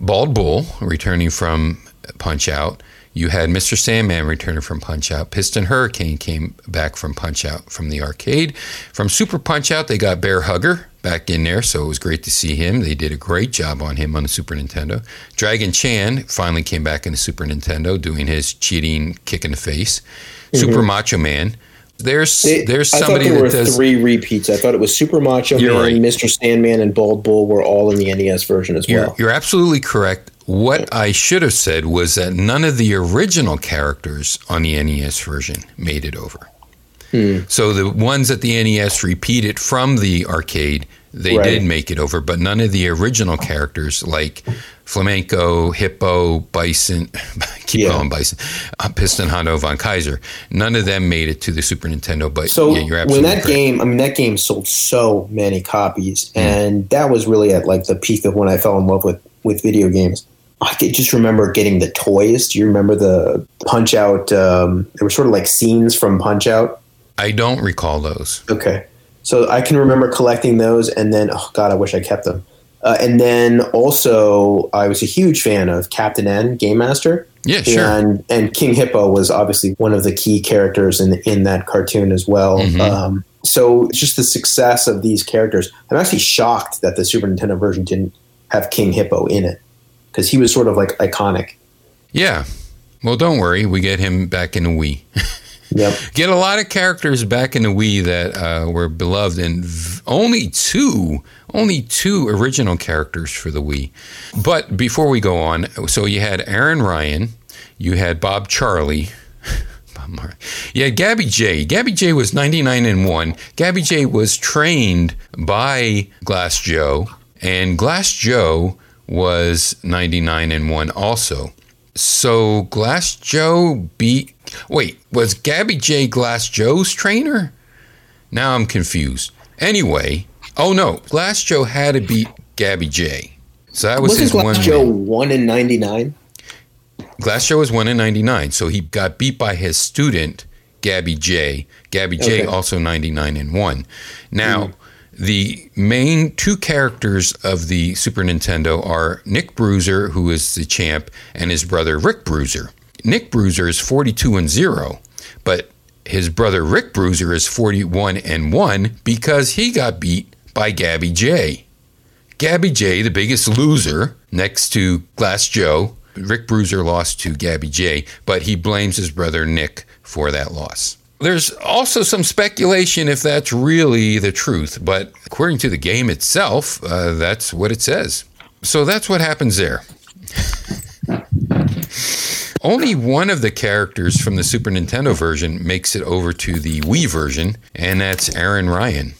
[SPEAKER 1] Bald Bull returning from Punch Out. You had Mr. Sandman returning from Punch Out. Piston Hurricane came back from Punch Out from the arcade. From Super Punch Out, they got Bear Hugger back in there, so it was great to see him. They did a great job on him on the Super Nintendo. Dragon Chan finally came back in the Super Nintendo doing his cheating kick in the face. Mm-hmm. Super Macho Man. There's
[SPEAKER 5] They-
[SPEAKER 1] there's
[SPEAKER 5] I thought
[SPEAKER 1] somebody
[SPEAKER 5] there were
[SPEAKER 1] does
[SPEAKER 5] three repeats. I thought it was Super Macho Man,
[SPEAKER 1] right.
[SPEAKER 5] Mr. Sandman, and Bald Bull were all in the NES version as
[SPEAKER 1] You're,
[SPEAKER 5] well.
[SPEAKER 1] you're absolutely correct. What I should have said was that none of the original characters on the NES version made it over.
[SPEAKER 5] Hmm.
[SPEAKER 1] So the ones that the NES repeated from the arcade, they
[SPEAKER 5] Right.
[SPEAKER 1] did make it over, but none of the original characters like Flamenco, Hippo, Bison, keep
[SPEAKER 5] Yeah.
[SPEAKER 1] calling Bison, uh, Piston, Hondo, Von Kaiser. None of them made it to the Super Nintendo, but
[SPEAKER 5] So
[SPEAKER 1] yeah, you're
[SPEAKER 5] when that
[SPEAKER 1] correct.
[SPEAKER 5] game, I mean, that game sold so many copies, and that was really at like the peak of when I fell in love with with video games. I could just remember getting the toys. Do you remember the Punch Out? Um, there were sort of like scenes from Punch Out.
[SPEAKER 1] I don't recall those.
[SPEAKER 5] Okay, so I can remember collecting those, and then oh god, I wish I kept them. Uh, and then also, I was a huge fan of Captain N, Game Master.
[SPEAKER 1] Yeah, sure.
[SPEAKER 5] And and King Hippo was obviously one of the key characters in in that cartoon as well.
[SPEAKER 1] Mhm.
[SPEAKER 5] Um, so it's just the success of these characters. I'm actually shocked that the Super Nintendo version didn't have King Hippo in it because he was sort of like iconic.
[SPEAKER 1] Yeah. Well, don't worry. We get him back in the Wii.
[SPEAKER 5] Yep.
[SPEAKER 1] get a lot of characters back in the Wii that uh, were beloved, and v- only two, only two original characters for the Wii. But before we go on, so you had Aran Ryan, you had Bob Charlie. Bob You had Gabby Jay. Gabby Jay was 99 and 1. Gabby Jay was trained by Glass Joe, and Glass Joe was 99 and 1 also. So Glass Joe beat. Wait, was Gabby Jay Glass Joe's trainer? Now I'm confused. Anyway, oh no, Glass Joe had to beat Gabby Jay. So that was
[SPEAKER 5] Wasn't
[SPEAKER 1] his
[SPEAKER 5] Glass
[SPEAKER 1] one.
[SPEAKER 5] Joe
[SPEAKER 1] win.
[SPEAKER 5] one in ninety nine?
[SPEAKER 1] Glass Joe was one in '99, so he got beat by his student Gabby Jay. Gabby
[SPEAKER 5] Jay
[SPEAKER 1] also 99 and one. Now. Hmm. The main two characters of the Super Nintendo are Nick Bruiser, who is the champ, and his brother Rick Bruiser. Nick Bruiser is 42 and 0, but his brother Rick Bruiser is 41 and 1 because he got beat by Gabby Jay. Gabby Jay, the biggest loser next to Glass Joe. Rick Bruiser lost to Gabby Jay, but he blames his brother Nick for that loss. There's also some speculation if that's really the truth, but according to the game itself, uh, that's what it says. So that's what happens there. Only one of the characters from the Super Nintendo version makes it over to the Wii version, and that's Aran Ryan.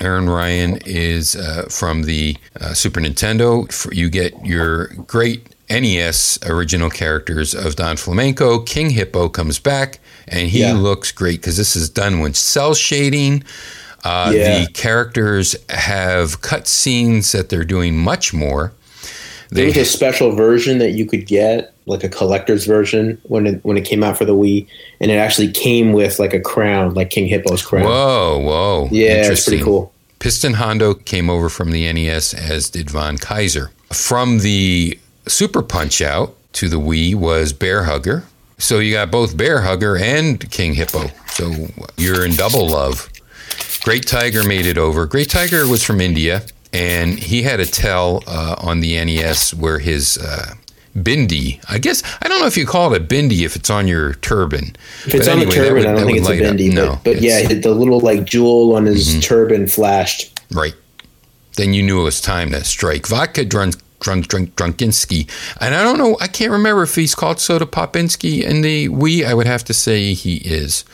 [SPEAKER 1] Aran Ryan is uh, from the uh, Super Nintendo. You get your great NES original characters of Don Flamenco. King Hippo comes back, and he
[SPEAKER 5] Yeah.
[SPEAKER 1] looks great because this is done with cell shading. Uh,
[SPEAKER 5] Yeah.
[SPEAKER 1] The characters have cut scenes that they're doing much more.
[SPEAKER 5] There
[SPEAKER 1] They,
[SPEAKER 5] was a special version that you could get, like a collector's version, when it when it came out for the Wii, and it actually came with like a crown, like King Hippo's crown.
[SPEAKER 1] whoa, whoa.
[SPEAKER 5] Yeah, it's pretty cool.
[SPEAKER 1] Piston Honda came over from the NES, as did Von Kaiser. From the Super Punch Out to the Wii was Bear Hugger. So you got both Bear Hugger and King Hippo. So you're in double love. Great Tiger made it over. Great Tiger was from India, and he had a tell uh, on the NES where his uh, bindi, I guess, I don't know if you call it a bindi if it's on your turban.
[SPEAKER 5] If it's
[SPEAKER 1] But
[SPEAKER 5] on
[SPEAKER 1] anyway,
[SPEAKER 5] the turban,
[SPEAKER 1] would-
[SPEAKER 5] I don't think it's a bendy,
[SPEAKER 1] No,
[SPEAKER 5] but, but yeah,
[SPEAKER 1] Mm-hmm.
[SPEAKER 5] the little like jewel on his turban flashed.
[SPEAKER 1] Right. Then you knew it was time to strike. Vodka drunk, drunk, drunk, Drunkenski. And I don't know, I can't remember if he's called Soda Popinski in the Wii. I would have to say he is.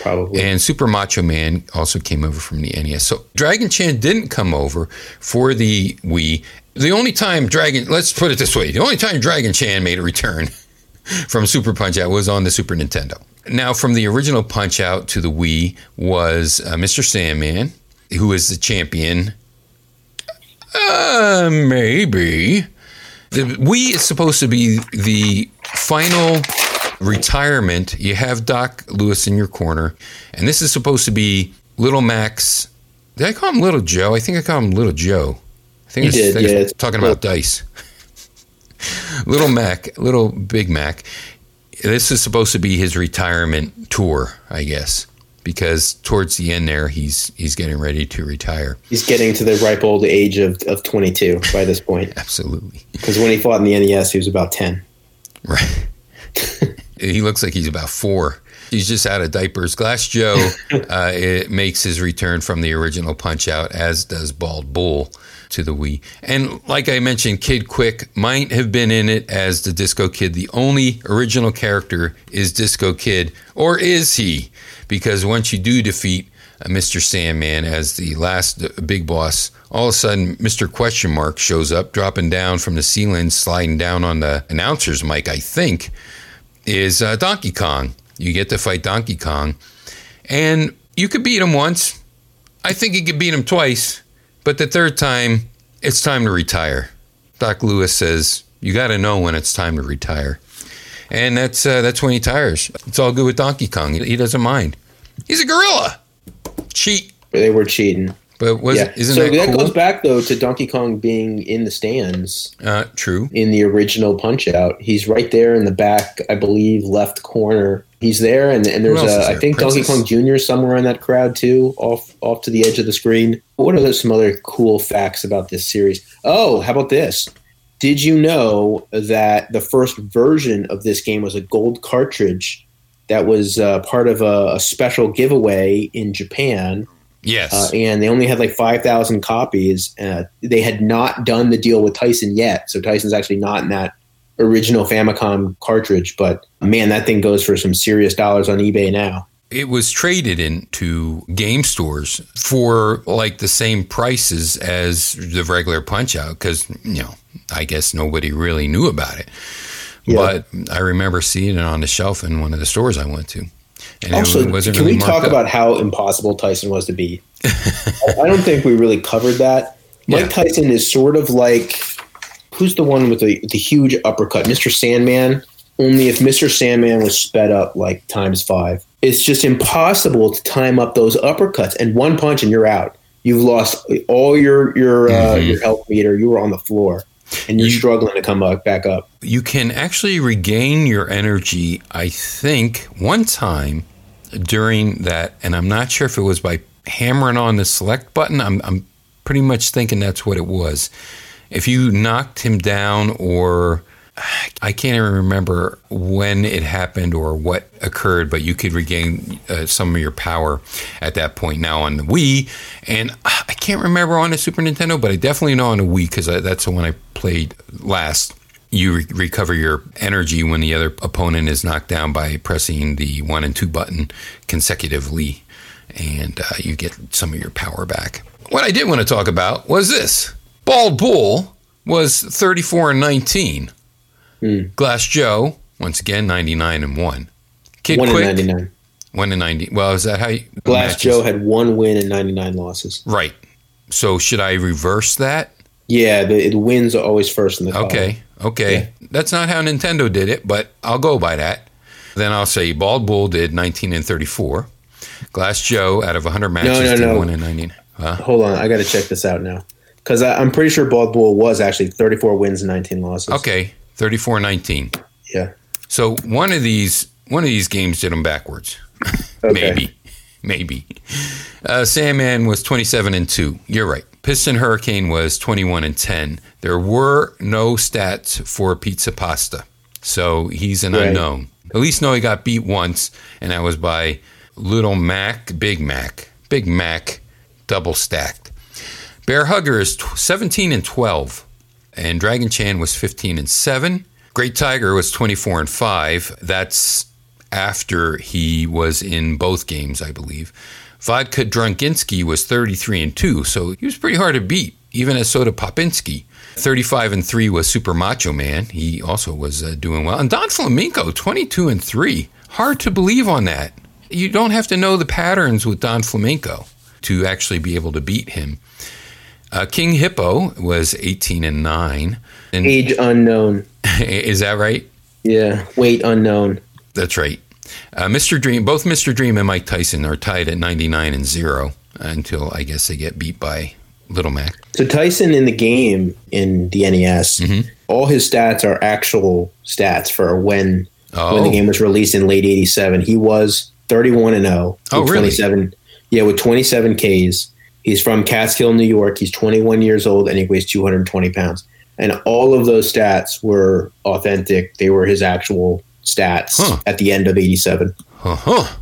[SPEAKER 5] Probably.
[SPEAKER 1] And Super Macho Man also came over from the NES. So Dragon Chan didn't come over for the Wii. The only time Dragon, let's put it this way, the only time Dragon Chan made a return from Super Punch Out was on the Super Nintendo. Now, from the original Punch Out to the Wii was uh, Mr. Sandman, who is the champion. Uh, maybe. The Wii is supposed to be the final retirement. You have Doc Louis in your corner, and this is supposed to be Little Max. Did I call him Little Joe? I think I called him Little Joe. I think was,
[SPEAKER 5] did, yeah,
[SPEAKER 1] talking about dice. Little Mac, Little Big Mac. This is supposed to be his retirement tour, I guess, because towards the end there, he's he's getting ready to retire.
[SPEAKER 5] He's getting to the ripe old age of, of 22 by this point.
[SPEAKER 1] Absolutely.
[SPEAKER 5] Because when he fought in the NES, he was about 10.
[SPEAKER 1] Right. he looks like he's about four. He's just out of diapers. Glass Joe uh, it makes his return from the original Punch Out, as does Bald Bull to the Wii. And like I mentioned, Kid Quick might have been in it as the Disco Kid. The only original character is Disco Kid, or is he? Because once you do defeat uh, Mr. Sandman as the last uh, big boss, all of a sudden Mr. Question Mark shows up, dropping down from the ceiling, sliding down on the announcer's mic, I think, is uh, Donkey Kong. You get to fight Donkey Kong, and you could beat him once. I think you could beat him twice, but the third time, it's time to retire. Doc Louis says you got to know when it's time to retire, and that's uh, that's when he tires. It's all good with Donkey Kong. He, he doesn't mind. He's a gorilla. Cheat,
[SPEAKER 5] They were cheating.
[SPEAKER 1] But was
[SPEAKER 5] yeah.
[SPEAKER 1] isn't
[SPEAKER 5] so
[SPEAKER 1] that,
[SPEAKER 5] that,
[SPEAKER 1] cool?
[SPEAKER 5] goes back though to Donkey Kong being in the stands
[SPEAKER 1] uh, true.
[SPEAKER 5] in the original Punch Out. He's right there in the back, I believe, left corner. He's there, and, and there's a, I think
[SPEAKER 1] Princess?
[SPEAKER 5] Donkey Kong Jr. somewhere in that crowd too, off off to the edge of the screen. What are there, some other cool facts about this series? Oh, how about this? Did you know that the first version of this game was a gold cartridge that was uh, part of a, a special giveaway in Japan?
[SPEAKER 1] Yes.
[SPEAKER 5] uh, and they only had like 5,000 copies. Uh, they had not done the deal with Tyson yet, so Tyson's actually not in that original Famicom cartridge. But man, that thing goes for some serious dollars on eBay now.
[SPEAKER 1] it was traded into game stores for like the same prices as the regular punch out because you know i guess nobody really knew about it
[SPEAKER 5] Yeah.
[SPEAKER 1] but i remember seeing it on the shelf in one of the stores i went to and
[SPEAKER 5] Also, can
[SPEAKER 1] really
[SPEAKER 5] we talk
[SPEAKER 1] up.
[SPEAKER 5] about how impossible Tyson was to beat? I don't think we really covered that. Mike
[SPEAKER 1] Yeah.
[SPEAKER 5] Tyson is sort of like who's the one with the, the huge uppercut? Mr. Sandman. Only if Mr. Sandman was sped up like times five. It's just impossible to time up those uppercuts. And one punch and you're out. You've lost all your your uh, your health meter. You were on the floor, and you're
[SPEAKER 1] Mm-hmm. You-
[SPEAKER 5] struggling to come back up.
[SPEAKER 1] you can actually regain your energy i think one time during that and i'm not sure if it was by hammering on the select button i'm, I'm pretty much thinking that's what it was. If you knocked him down or i can't even remember when it happened or what occurred but you could regain uh, some of your power at that point. Now on the wii and i can't remember on the super nintendo but i definitely know on the wii because that's the one i played last you re- recover your energy when the other opponent is knocked down by pressing the one and two button consecutively, and uh, you get some of your power back. What I did want to talk about was this Bald Bull was 34 and 19. Glass Joe, once again, 99 and 1. Kid
[SPEAKER 5] One
[SPEAKER 1] Quick,
[SPEAKER 5] ninety nine.
[SPEAKER 1] 1 and 90. Well, is that how you.
[SPEAKER 5] Glass
[SPEAKER 1] matches?
[SPEAKER 5] Joe had one win and ninety nine losses.
[SPEAKER 1] Right. So should I reverse that?
[SPEAKER 5] Yeah, the, the wins are always first in the column.
[SPEAKER 1] Okay, okay. That's not how Nintendo did it, but I'll go by that. Then I'll say Bald Bull did 19 and 34. Glass Joe out of 100 matches
[SPEAKER 5] no,
[SPEAKER 1] did
[SPEAKER 5] no.
[SPEAKER 1] 1 and 19. Huh?
[SPEAKER 5] Hold on, I got to check this out now because I'm pretty sure Bald Bull was actually 34 wins and 19 losses.
[SPEAKER 1] Okay, 34 19.
[SPEAKER 5] Yeah.
[SPEAKER 1] So one of these one of these games did them backwards.
[SPEAKER 5] Okay.
[SPEAKER 1] Maybe. Maybe. Uh, Sandman was 27 and 2. You're right. Piston Hurricane was 21 and 10. There were no stats for Pizza Pasta. So he's an
[SPEAKER 5] Right.
[SPEAKER 1] unknown. At least know he got beat once, and that was by Little Mac, Big Mac. Big Mac, double stacked. Bear Hugger is tw- 17 and 12, and Dragon Chan was 15 and 7. Great Tiger was 24 and 5. That's after he was in both games, I believe. Vodka Drunkenski was 33 and 2, so he was pretty hard to beat, even as Soda Popinski. 35 and 3 was Super Macho Man. He also was uh, doing well. And Don Flamenco, 22 and 3. Hard to believe on that. You don't have to know the patterns with Don Flamenco to actually be able to beat him. Uh, King Hippo was 18 and 9. And
[SPEAKER 5] Age unknown.
[SPEAKER 1] is that right?
[SPEAKER 5] Yeah. Weight unknown.
[SPEAKER 1] That's right. Uh, Mr. Dream, both Mr. Dream and Mike Tyson are tied at 99 and 0 until I guess they get beat by Little Mac.
[SPEAKER 5] So Tyson in the game in the NES,
[SPEAKER 1] Mm-hmm.
[SPEAKER 5] all his stats are actual stats for when
[SPEAKER 1] Oh,
[SPEAKER 5] when the game was released in late '87. He was 31 and 0.
[SPEAKER 1] Oh, really?
[SPEAKER 5] 27. Yeah, with 27 Ks. He's from Catskill, New York. He's 21 years old and he weighs 220 pounds. And all of those stats were authentic. They were his actual stats
[SPEAKER 1] Huh.
[SPEAKER 5] at the end of '87.
[SPEAKER 1] Uh huh.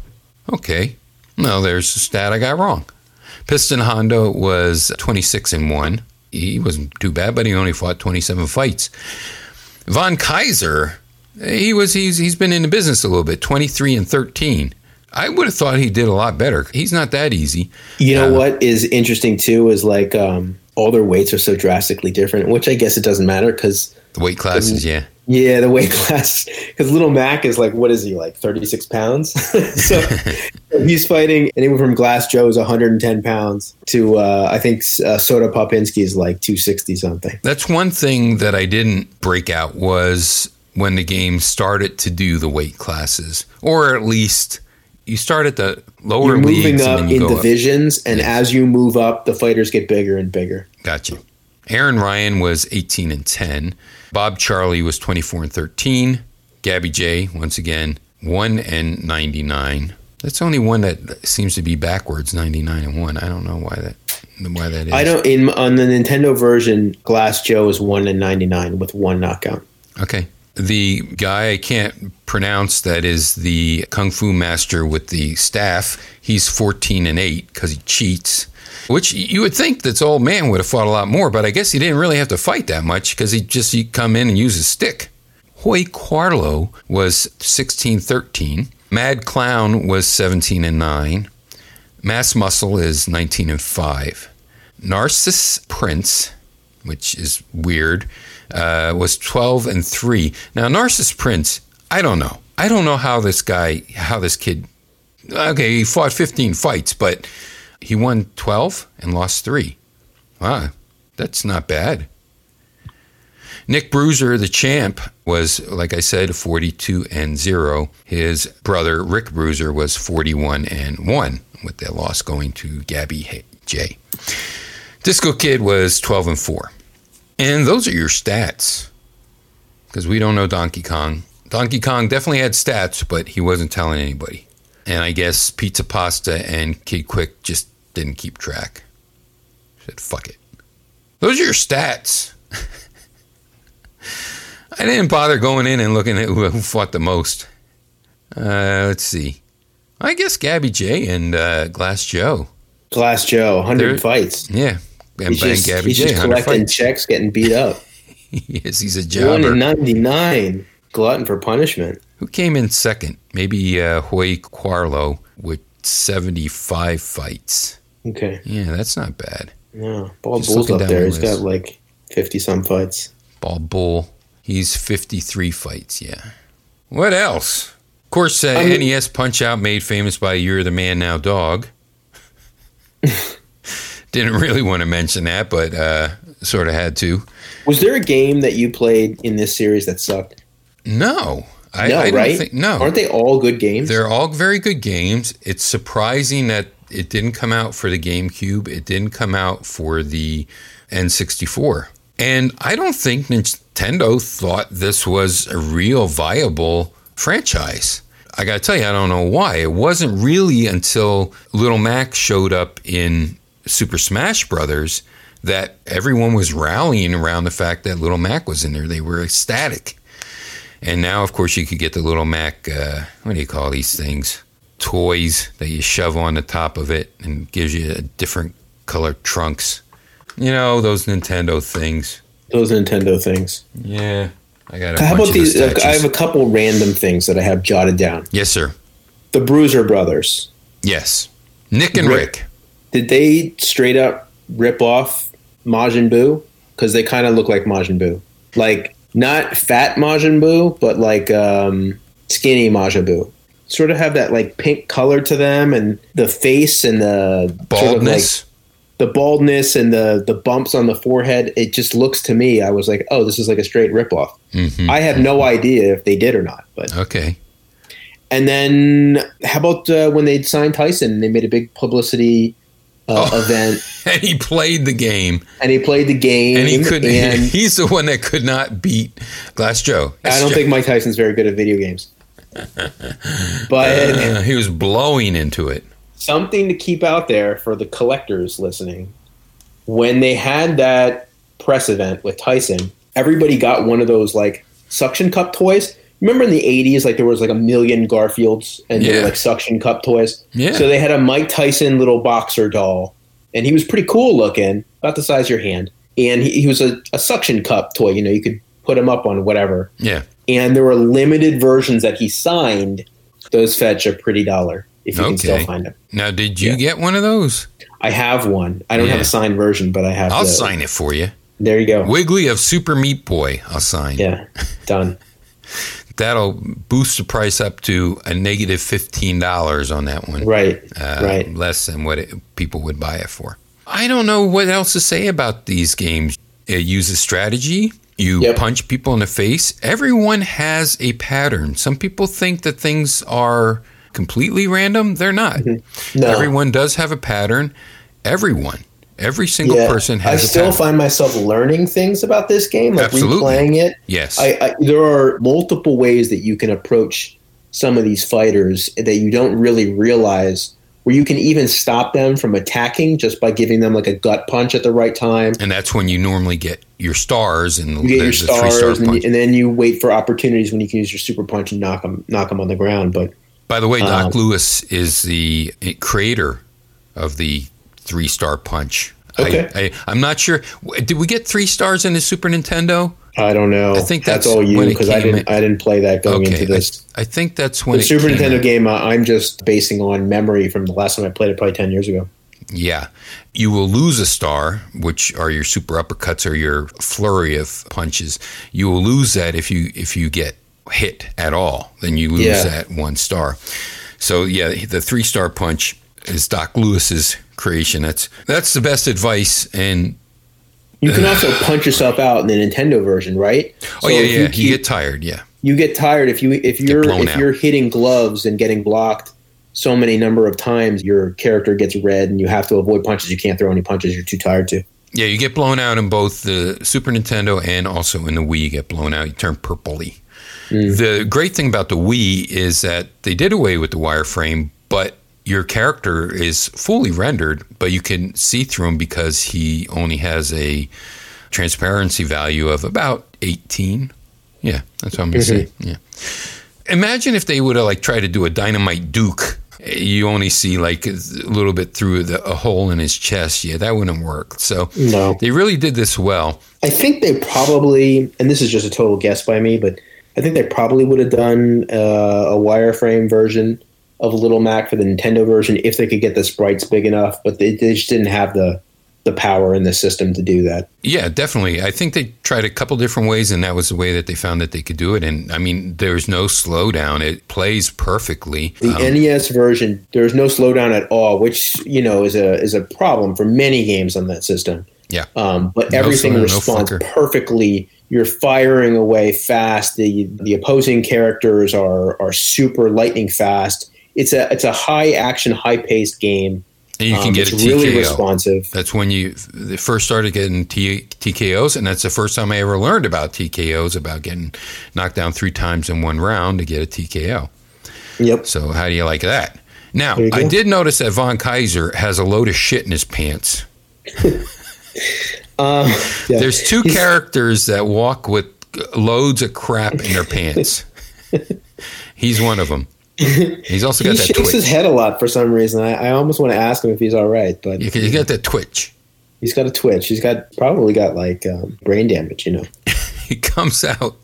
[SPEAKER 1] Okay. No, there's a stat I got wrong. Piston Honda was 26 and 1. He wasn't too bad, but he only fought 27 fights. Von Kaiser, he was he's he's been in the business a little bit, 23 and 13. I would have thought he did a lot better. He's not that easy.
[SPEAKER 5] You know
[SPEAKER 1] Uh,
[SPEAKER 5] what is interesting too is like um, all their weights are so drastically different, which I guess it doesn't matter because
[SPEAKER 1] The weight classes, yeah.
[SPEAKER 5] Yeah, the weight class because Little Mac is like what is he like thirty six pounds? so he's fighting anyone from Glass Joe is one hundred and ten pounds to uh, I think uh, Soda Popinski is like two sixty something.
[SPEAKER 1] That's one thing that I didn't break out was when the game started to do the weight classes, or at least you start at the lower
[SPEAKER 5] You're moving
[SPEAKER 1] leagues
[SPEAKER 5] up
[SPEAKER 1] and then you
[SPEAKER 5] in
[SPEAKER 1] go up.
[SPEAKER 5] divisions, and as you move up, the fighters get bigger and bigger.
[SPEAKER 1] Gotcha. Aran Ryan was 18 and 10. Bob Charlie was 24 and 13. Gabby Jay, once again, 1 and 99. That's only one that seems to be backwards, 99 and 1. I don't know why that why that is.
[SPEAKER 5] I don't in on the Nintendo version, Glass Joe is one and ninety nine with one knockout.
[SPEAKER 1] Okay. The guy I can't pronounce that is the kung fu master with the staff. He's 14 and 8 because he cheats. Which you would think this old man would have fought a lot more, but I guess he didn't really have to fight that much because he just he'd come in and use his stick. Hoy Quarlow was 16 13. Mad Clown was 17 and 9. Mass Muscle is 19 and 5. Narcissus Prince, which is weird, uh, was 12 and 3. Now, Narcissus Prince, I don't know. I don't know how this guy, how this kid, okay, he fought 15 fights, but he won 12 and lost 3. Wow, that's not bad. Nick Bruiser, the champ, was, like I said, 42 and 0. His brother, Rick Bruiser, was 41 and 1, with that loss going to Gabby Jay. Disco Kid was 12 and 4. And those are your stats. Because we don't know Donkey Kong. Donkey Kong definitely had stats, but he wasn't telling anybody. And I guess Pizza Pasta and Kid Quick just didn't keep track. Said, fuck it. Those are your stats. I didn't bother going in and looking at who, who fought the most. Uh, let's see. I guess Gabby Jay and uh, Glass Joe.
[SPEAKER 5] Glass Joe,
[SPEAKER 1] There-
[SPEAKER 5] hundred fights.
[SPEAKER 1] Yeah. And
[SPEAKER 5] He's
[SPEAKER 1] Bang
[SPEAKER 5] just,
[SPEAKER 1] Gabby
[SPEAKER 5] he's
[SPEAKER 1] J.
[SPEAKER 5] just collecting
[SPEAKER 1] fights.
[SPEAKER 5] checks, getting beat up.
[SPEAKER 1] yes, he's a jobber.
[SPEAKER 5] ninety nine. Glutton for punishment.
[SPEAKER 1] Who came in second? Maybe uh, Hoy Quarlow with 75 fights.
[SPEAKER 5] Okay.
[SPEAKER 1] Yeah, that's not bad.
[SPEAKER 5] Yeah. Bald
[SPEAKER 1] Just
[SPEAKER 5] Bull's up there. He's got like fifty some fights.
[SPEAKER 1] Ball Bull. He's 53 fights, yeah. What else? Of course, uh,
[SPEAKER 5] I mean-
[SPEAKER 1] NES Punch Out made famous by You're the Man Now Dog. Didn't really want to mention that, but uh, sort of had to.
[SPEAKER 5] Was there a game that you played in this series that sucked?
[SPEAKER 1] No. I,
[SPEAKER 5] no,
[SPEAKER 1] I don't
[SPEAKER 5] right?
[SPEAKER 1] think, no.
[SPEAKER 5] Aren't they all good games?
[SPEAKER 1] They're all very good games. It's surprising that it didn't come out for the GameCube. It didn't come out for the N64. And I don't think Nintendo thought this was a real viable franchise. I got to tell you, I don't know why. It wasn't really until Little Mac showed up in Super Smash Brothers that everyone was rallying around the fact that Little Mac was in there. They were ecstatic. And now, of course, you could get the little Mac, uh, what do you call these things? Toys that you shove on the top of it and gives you a different color trunks. You know, those Nintendo things.
[SPEAKER 5] Those Nintendo things.
[SPEAKER 1] Yeah. I got
[SPEAKER 5] How about these?
[SPEAKER 1] the
[SPEAKER 5] I have a couple random things that I have jotted down.
[SPEAKER 1] yes, sir.
[SPEAKER 5] The Bruiser Brothers.
[SPEAKER 1] Yes. Nick and
[SPEAKER 5] Rick.
[SPEAKER 1] Rick.
[SPEAKER 5] Did they straight up rip off Majin Buu? Because they kind of look like Majin Buu. Like, not fat Majin Buu, but like um, skinny Majin Buu. Sort of have that like pink color to them, and the face and the sort of, like,
[SPEAKER 1] Baldness.
[SPEAKER 5] the baldness and the the bumps on the forehead. It just looks to me. I was like, oh, this is like a straight ripoff.
[SPEAKER 1] Mhm.
[SPEAKER 5] I have no idea if they did or not, but
[SPEAKER 1] Okay.
[SPEAKER 5] and then how about uh, when they signed Tyson? They made a big publicity uh,
[SPEAKER 1] Oh.
[SPEAKER 5] event,
[SPEAKER 1] And he played the game,
[SPEAKER 5] and he played the game.
[SPEAKER 1] and he could.
[SPEAKER 5] and
[SPEAKER 1] he's the one that could not beat Glass Joe.
[SPEAKER 5] I don't think Mike Tyson's very good at video games, but
[SPEAKER 1] Uh, he was blowing into it.
[SPEAKER 5] something to keep out there for the collectors listening. When they had that press event with Tyson, everybody got one of those like suction cup toys. remember in the 80s, like there was like a million Garfields and they were like suction cup toys.
[SPEAKER 1] Yeah.
[SPEAKER 5] So they had a Mike Tyson little boxer doll, and he was pretty cool looking, about the size of your hand. And he, he was a, a suction cup toy. You know, you could put him up on whatever.
[SPEAKER 1] Yeah.
[SPEAKER 5] And there were limited versions that he signed. Those fetch a pretty dollar if you can still find them.
[SPEAKER 1] Now, did you
[SPEAKER 5] Yeah.
[SPEAKER 1] get one of those?
[SPEAKER 5] I have one. I don't have a signed version, but I have. One.
[SPEAKER 1] I'll
[SPEAKER 5] the-
[SPEAKER 1] sign it for you.
[SPEAKER 5] There you go.
[SPEAKER 1] Wiggly of Super Meat Boy. I'll sign.
[SPEAKER 5] Yeah, done.
[SPEAKER 1] That'll boost the price up to a negative fifteen dollars on that one.
[SPEAKER 5] Right,
[SPEAKER 1] Uh,
[SPEAKER 5] right.
[SPEAKER 1] Less than what it, people would buy it for. I don't know what else to say about these games. It uses strategy. You
[SPEAKER 5] Yep.
[SPEAKER 1] punch people in the face. Everyone has a pattern. Some people think that things are completely random. They're not.
[SPEAKER 5] Mm-hmm. No.
[SPEAKER 1] Everyone does have a pattern. Everyone. Every single
[SPEAKER 5] Yeah,
[SPEAKER 1] person
[SPEAKER 5] I
[SPEAKER 1] has a
[SPEAKER 5] still find myself learning things about this game, like
[SPEAKER 1] Absolutely.
[SPEAKER 5] replaying it.
[SPEAKER 1] yes.
[SPEAKER 5] I, I, there are multiple ways that you can approach some of these fighters that you don't really realize, where you can even stop them from attacking just by giving them like a gut punch at the right time.
[SPEAKER 1] and that's when you normally get your stars and
[SPEAKER 5] You get your stars, and, you- and then you wait for opportunities when you can use your super punch and knock them, knock them on the ground. But
[SPEAKER 1] By the way, Doc
[SPEAKER 5] Um,
[SPEAKER 1] Louis is the creator of the three star punch.
[SPEAKER 5] Okay.
[SPEAKER 1] I, I, I'm not sure. Did we get three stars in the Super Nintendo?
[SPEAKER 5] I don't know.
[SPEAKER 1] I think
[SPEAKER 5] that's,
[SPEAKER 1] that's
[SPEAKER 5] all you because I didn't.
[SPEAKER 1] in.
[SPEAKER 5] I didn't play that going
[SPEAKER 1] okay.
[SPEAKER 5] into this.
[SPEAKER 1] I, I think that's when
[SPEAKER 5] the Super Nintendo
[SPEAKER 1] out.
[SPEAKER 5] game, uh, I'm just basing on memory from the last time I played it, probably ten years ago.
[SPEAKER 1] Yeah. You will lose a star, which are your super uppercuts or your flurry of punches. You will lose that if you if you get hit at all. Then you lose
[SPEAKER 5] Yeah.
[SPEAKER 1] that one star. So yeah, the three star punch is Doc Louis's creation. That's that's the best advice. And
[SPEAKER 5] You can also punch yourself out in the Nintendo version, right?
[SPEAKER 1] oh
[SPEAKER 5] So
[SPEAKER 1] yeah, yeah,
[SPEAKER 5] You,
[SPEAKER 1] you, get tired. Yeah,
[SPEAKER 5] you get tired if you if you're if
[SPEAKER 1] out.
[SPEAKER 5] you're hitting gloves and getting blocked so many number of times, your character gets red, and you have to avoid punches. You can't throw any punches. You're too tired to.
[SPEAKER 1] yeah. You get blown out in both the Super Nintendo and also in the Wii. You get blown out. You turn purpley. Mm. The great thing about the Wii is that they did away with the wireframe, but your character is fully rendered, but you can see through him because he only has a transparency value of about 18. Yeah, that's what I'm going to say. Yeah. Imagine if they would have like tried to do a dynamite Duke. You only see like a little bit through the, a hole in his chest. Yeah, that wouldn't work. So
[SPEAKER 5] No.
[SPEAKER 1] they really did this well.
[SPEAKER 5] I think they probably, and this is just a total guess by me, but I think they probably would have done uh, a wireframe version of Little Mac for the Nintendo version if they could get the sprites big enough. But they, they just didn't have the the power in the system to do that.
[SPEAKER 1] Yeah, definitely. I think they tried a couple different ways, and that was the way that they found that they could do it. And I mean, there's no slowdown; it plays perfectly.
[SPEAKER 5] The
[SPEAKER 1] Um,
[SPEAKER 5] NES version, there's no slowdown at all, which you know is a is a problem for many games on that system.
[SPEAKER 1] yeah,
[SPEAKER 5] Um, but
[SPEAKER 1] No
[SPEAKER 5] everything
[SPEAKER 1] slowdown,
[SPEAKER 5] responds
[SPEAKER 1] flicker.
[SPEAKER 5] perfectly. You're firing away fast. The the opposing characters are are super lightning fast. It's a it's a high action, high paced game.
[SPEAKER 1] and you can
[SPEAKER 5] Um,
[SPEAKER 1] get a
[SPEAKER 5] it's really
[SPEAKER 1] TKO.
[SPEAKER 5] responsive.
[SPEAKER 1] That's when you first started getting T- TKOs, and that's the first time I ever learned about TKOs, about getting knocked down three times in one round to get a TKO.
[SPEAKER 5] Yep.
[SPEAKER 1] So how do you like that? Now, I did notice that Von Kaiser has a load of shit in his pants.
[SPEAKER 5] Um, yeah.
[SPEAKER 1] There's two characters that walk with loads of crap in their pants. He's one of them. He's also
[SPEAKER 5] he
[SPEAKER 1] got that twitch.
[SPEAKER 5] He shakes his head a lot for some reason. I, I almost want to ask him if he's all right, but
[SPEAKER 1] You you got that twitch.
[SPEAKER 5] he's got a twitch. He's got probably got like um, brain damage. You know.
[SPEAKER 1] He comes out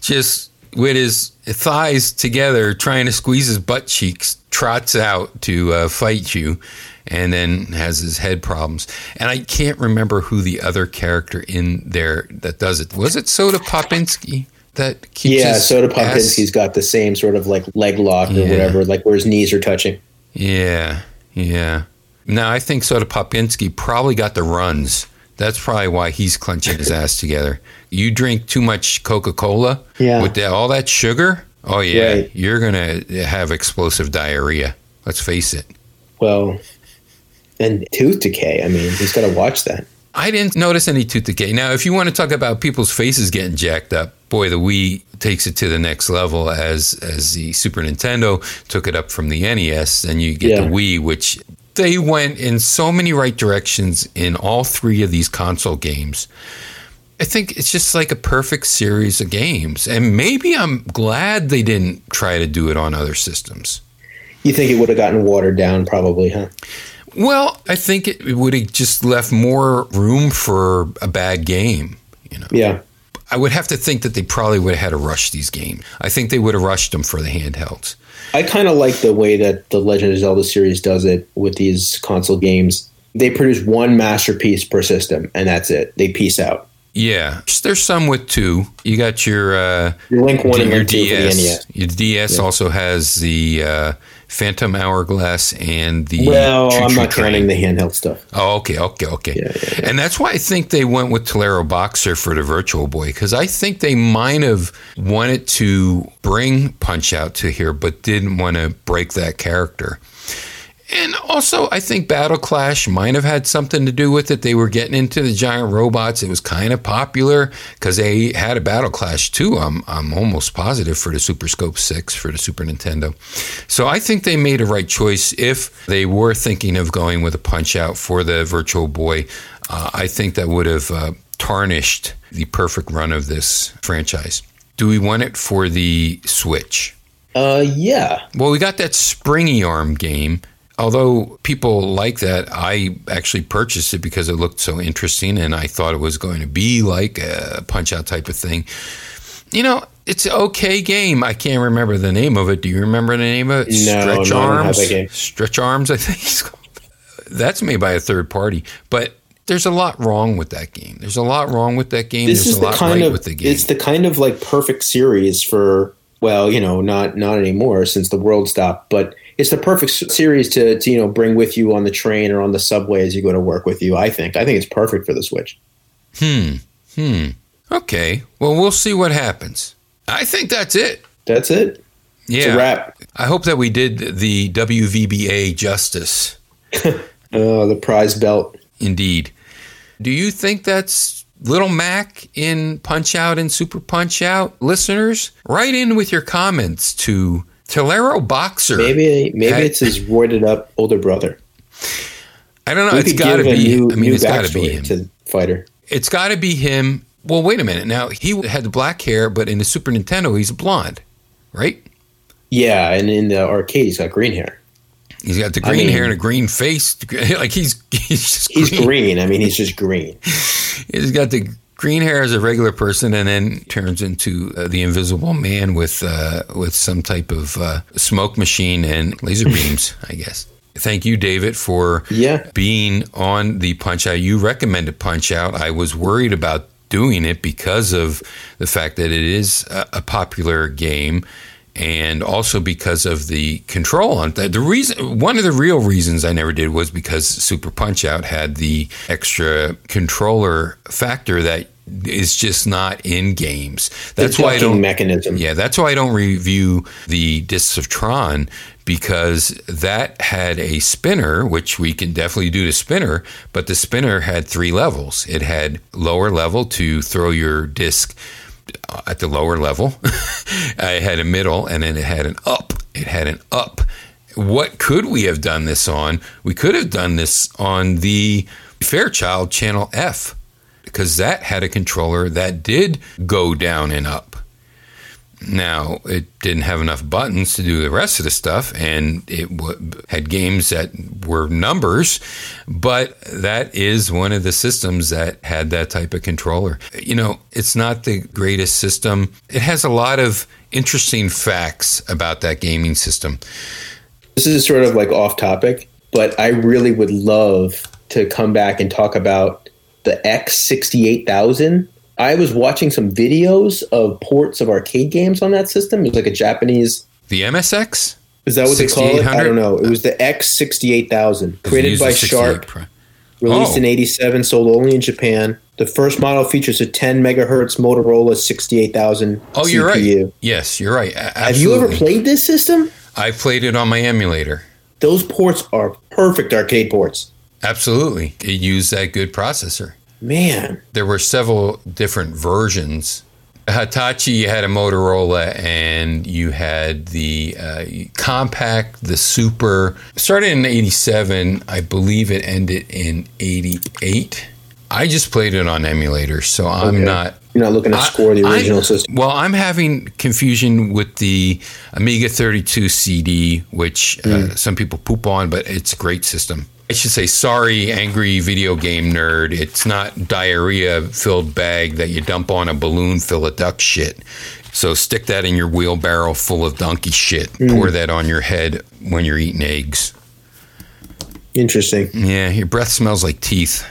[SPEAKER 1] just with his thighs together, trying to squeeze his butt cheeks, trots out to uh, fight you, and then has his head problems. And I can't remember who the other character in there that does it. Was it Soda Popinski that keeps
[SPEAKER 5] Yeah, Soda
[SPEAKER 1] ass-
[SPEAKER 5] Popinski's got the same sort of like leg lock or
[SPEAKER 1] Yeah.
[SPEAKER 5] whatever, like where his knees are touching.
[SPEAKER 1] Yeah, yeah. Now I think Soda Popinski probably got the runs. That's probably why he's clenching his ass together. You drink too much Coca Cola
[SPEAKER 5] Yeah.
[SPEAKER 1] with that, all that sugar. Oh yeah,
[SPEAKER 5] Right.
[SPEAKER 1] you're gonna have explosive diarrhea. Let's face it.
[SPEAKER 5] Well, and tooth decay. I mean, he's got to watch that.
[SPEAKER 1] I didn't notice any tooth decay. Now, if you want to talk about people's faces getting jacked up, boy, the Wii takes it to the next level. As as the Super Nintendo took it up from the NES, and you get
[SPEAKER 5] Yeah.
[SPEAKER 1] the Wii, which they went in so many right directions in all three of these console games. I think it's just like a perfect series of games. And maybe I'm glad they didn't try to do it on other systems.
[SPEAKER 5] You think it would have gotten watered down, probably, huh?
[SPEAKER 1] Well, I think it would have just left more room for a bad game. You know,
[SPEAKER 5] Yeah.
[SPEAKER 1] I would have to think that they probably would have had to rush these games. I think they would have rushed them for the handhelds.
[SPEAKER 5] I kind of like the way that the Legend of Zelda series does it with these console games. They produce one masterpiece per system, and that's it. They piece out.
[SPEAKER 1] Yeah, there's some with two. You got your uh,
[SPEAKER 5] Your Link One and
[SPEAKER 1] your
[SPEAKER 5] Link Two for the
[SPEAKER 1] DS. Your DS also has the uh, Phantom Hourglass and the.
[SPEAKER 5] Well, I'm not
[SPEAKER 1] Train.
[SPEAKER 5] counting the handheld stuff.
[SPEAKER 1] Oh, okay, okay, okay.
[SPEAKER 5] Yeah, yeah,
[SPEAKER 1] And that's why I think they went with Teleroboxer for the Virtual Boy because I think they might have wanted to bring Punch Out to here, but didn't want to break that character. And also, I think Battle Clash might have had something to do with it. They were getting into the giant robots. It was kind of popular because they had a Battle Clash too. I'm, I'm almost positive for the Super Scope 6 for the Super Nintendo. So I think they made a right choice if they were thinking of going with a Punch Out for the Virtual Boy. Uh, I think that would have uh, tarnished the perfect run of this franchise. Do we want it for the Switch?
[SPEAKER 5] Uh, yeah.
[SPEAKER 1] Well, we got that Springy Arm game. Although people like that, I actually purchased it because it looked so interesting and I thought it was going to be like a punch out type of thing. You know, it's an okay game. I can't remember the name of it. Do you remember the name of it?
[SPEAKER 5] No,
[SPEAKER 1] Stretch
[SPEAKER 5] no,
[SPEAKER 1] Arms.
[SPEAKER 5] game.
[SPEAKER 1] Stretch Arms, I think it's called. That's made by a third party. But there's a lot wrong with that game. There's a lot wrong with that game.
[SPEAKER 5] This
[SPEAKER 1] there's
[SPEAKER 5] is
[SPEAKER 1] a
[SPEAKER 5] the
[SPEAKER 1] lot
[SPEAKER 5] kind
[SPEAKER 1] right
[SPEAKER 5] of
[SPEAKER 1] with the game.
[SPEAKER 5] it's the kind of like perfect series for well, you know, not not anymore since the world stopped, but it's the perfect series to, to you know bring with you on the train or on the subway as you go to work with you. I think I think it's perfect for the Switch. Hmm.
[SPEAKER 1] Okay. Well, we'll see what happens. I think that's it.
[SPEAKER 5] That's it.
[SPEAKER 1] Yeah.
[SPEAKER 5] Wrap.
[SPEAKER 1] I hope that we did the WVBA justice.
[SPEAKER 5] Oh, the prize belt.
[SPEAKER 1] Indeed. Do you think that's Little Mac in Punch Out and Super Punch Out? Listeners, write in with your comments to Teleroboxer.
[SPEAKER 5] Maybe maybe
[SPEAKER 1] Had-
[SPEAKER 5] it's his roided up older brother.
[SPEAKER 1] I don't know.
[SPEAKER 5] We
[SPEAKER 1] it's got to be.
[SPEAKER 5] new,
[SPEAKER 1] I mean, it's got to be him.
[SPEAKER 5] to fighter.
[SPEAKER 1] It's got to be him. Well, wait a minute. Now he had the black hair, but in the Super Nintendo, he's blonde, right?
[SPEAKER 5] Yeah, and in the arcade, he's got green hair.
[SPEAKER 1] He's got the
[SPEAKER 5] I
[SPEAKER 1] green
[SPEAKER 5] mean-
[SPEAKER 1] hair and a green face. Like he's he's just
[SPEAKER 5] He's
[SPEAKER 1] green.
[SPEAKER 5] green. I mean, he's just green.
[SPEAKER 1] He's got the green hair as a regular person, and then turns into uh, the Invisible Man with uh, with some type of uh, smoke machine and laser beams. I guess. Thank you, David, for
[SPEAKER 5] Yeah.
[SPEAKER 1] being on the Punch Out. You recommended Punch Out. I was worried about doing it because of the fact that it is a, a popular game. And also because of the control on that. The reason, one of the real reasons I never did was because Super Punch Out had the extra controller factor that is just not in games. That's
[SPEAKER 5] the
[SPEAKER 1] why I don't.
[SPEAKER 5] mechanism.
[SPEAKER 1] Yeah, that's why I don't review the Discs of Tron because that had a spinner, which we can definitely do to spinner, but the spinner had three levels. It had lower level to throw your disc at the lower level. I had a middle, and then it had an up. It had an up. What could we have done this on? We could have done this on the Fairchild Channel F because that had a controller that did go down and up. Now, it didn't have enough buttons to do the rest of the stuff, and it w- had games that were numbers, but that is one of the systems that had that type of controller. You know, it's not the greatest system. It has a lot of interesting facts about that gaming system.
[SPEAKER 5] This is sort of like off topic, but I really would love to come back and talk about the X68000. I was watching some videos of ports of arcade games on that system. It was like a Japanese.
[SPEAKER 1] The MSX?
[SPEAKER 5] Is that what they call it? I don't know. It was the X68000, created by Sharp,
[SPEAKER 1] Pro-
[SPEAKER 5] released
[SPEAKER 1] Oh.
[SPEAKER 5] in '87, sold only in Japan. The first model features a 10 megahertz Motorola 68000
[SPEAKER 1] Oh, you're right. Yes, you're right. A-
[SPEAKER 5] Have you ever played this system?
[SPEAKER 1] I played it on my emulator.
[SPEAKER 5] Those ports are perfect arcade ports.
[SPEAKER 1] Absolutely. It used that good processor.
[SPEAKER 5] Man,
[SPEAKER 1] there were several different versions. Hitachi, you had a Motorola, and you had the uh, compact, the super. Started in '87, I believe it ended in '88. I just played it on emulator, so I'm
[SPEAKER 5] Okay.
[SPEAKER 1] not.
[SPEAKER 5] You're not looking to score the original
[SPEAKER 1] I-
[SPEAKER 5] system.
[SPEAKER 1] Well, I'm having confusion with the Amiga 32 CD, which
[SPEAKER 5] Hmm.
[SPEAKER 1] uh, some people poop on, but it's a great system. I should say, sorry, angry video game nerd. It's not diarrhea filled bag that you dump on a balloon full of duck shit. So stick that in your wheelbarrow full of donkey shit.
[SPEAKER 5] Hmm.
[SPEAKER 1] Pour that on your head when you're eating eggs.
[SPEAKER 5] Interesting.
[SPEAKER 1] Yeah, your breath smells like teeth.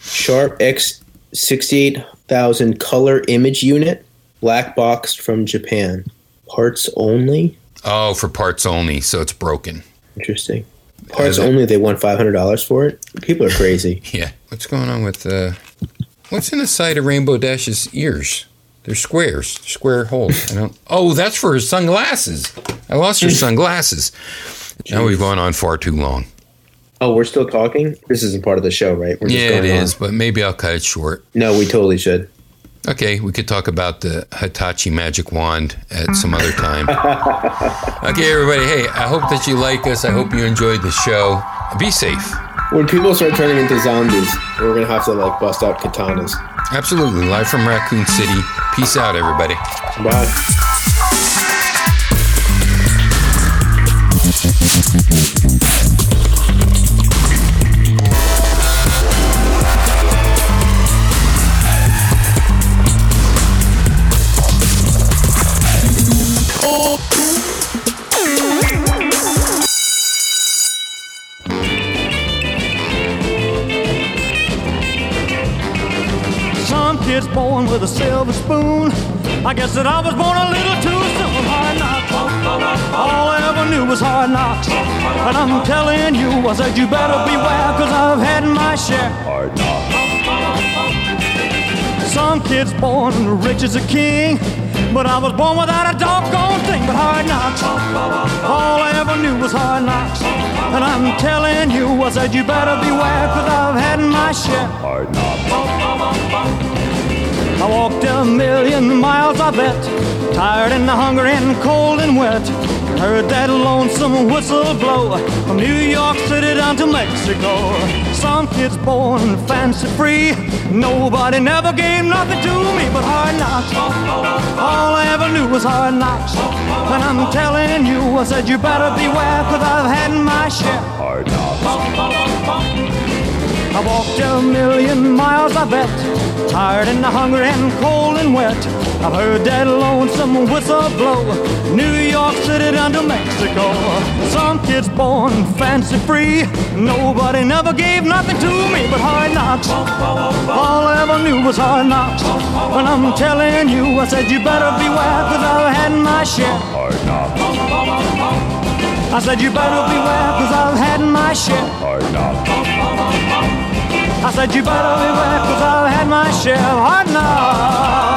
[SPEAKER 5] Sharp X sixty eight thousand color image unit, black boxed from Japan. Parts only.
[SPEAKER 1] Oh, for parts only, so it's broken.
[SPEAKER 5] Interesting. Parts only. They want five hundred dollars for it. People are crazy.
[SPEAKER 1] Yeah. What's going on with uh what's in the side of Rainbow Dash's ears? They're squares, square holes. I don't Oh, that's for her sunglasses. I lost your sunglasses. Now we've gone on far too long.
[SPEAKER 5] Oh, we're still talking. This isn't part of the show, right? We're
[SPEAKER 1] Yeah, it
[SPEAKER 5] going on.
[SPEAKER 1] but maybe I'll cut it short.
[SPEAKER 5] No, we totally should.
[SPEAKER 1] Okay, we could talk about the Hitachi magic wand at some other time. okay, everybody. Hey, I hope that you like us. I hope you enjoyed the show. Be safe.
[SPEAKER 5] When people start turning into zombies, we're gonna have to like bust out katanas.
[SPEAKER 1] Absolutely. Live from Raccoon City. Peace out, everybody.
[SPEAKER 5] Bye.
[SPEAKER 6] Some kids born with a silver spoon. I guess that I was born a little too soon. Hard knocks. All I ever knew was hard knocks. And I'm telling you, I said you better beware, cause I've had my share. Hard knocks. Some kids born rich as a king. But I was born without a doggone thing but hard knocks. All I ever knew was hard knocks. And I'm telling you, I said you better beware, cause I've had my share. I walked a million miles, I bet. Tired and hungry and cold and wet. Heard that lonesome whistle blow from New York City down to Mexico. Some kids born fancy free. Nobody never gave nothing to me but hard knocks. All I ever knew was hard knocks. And I'm telling you, I said you better beware, cause I've had my share. I walked a million miles, I bet. Tired and hungry and cold and wet. I've heard that lonesome whistle blow. New York City down to Mexico. Some kids born fancy free. Nobody never gave nothing to me but hard knocks. All I ever knew was hard knocks. And I'm telling you, I said you better beware, cause I've had my share. Hard knocks. I said you better beware, cause I've had my share. I said you better beware, cause I've had my share of knocks.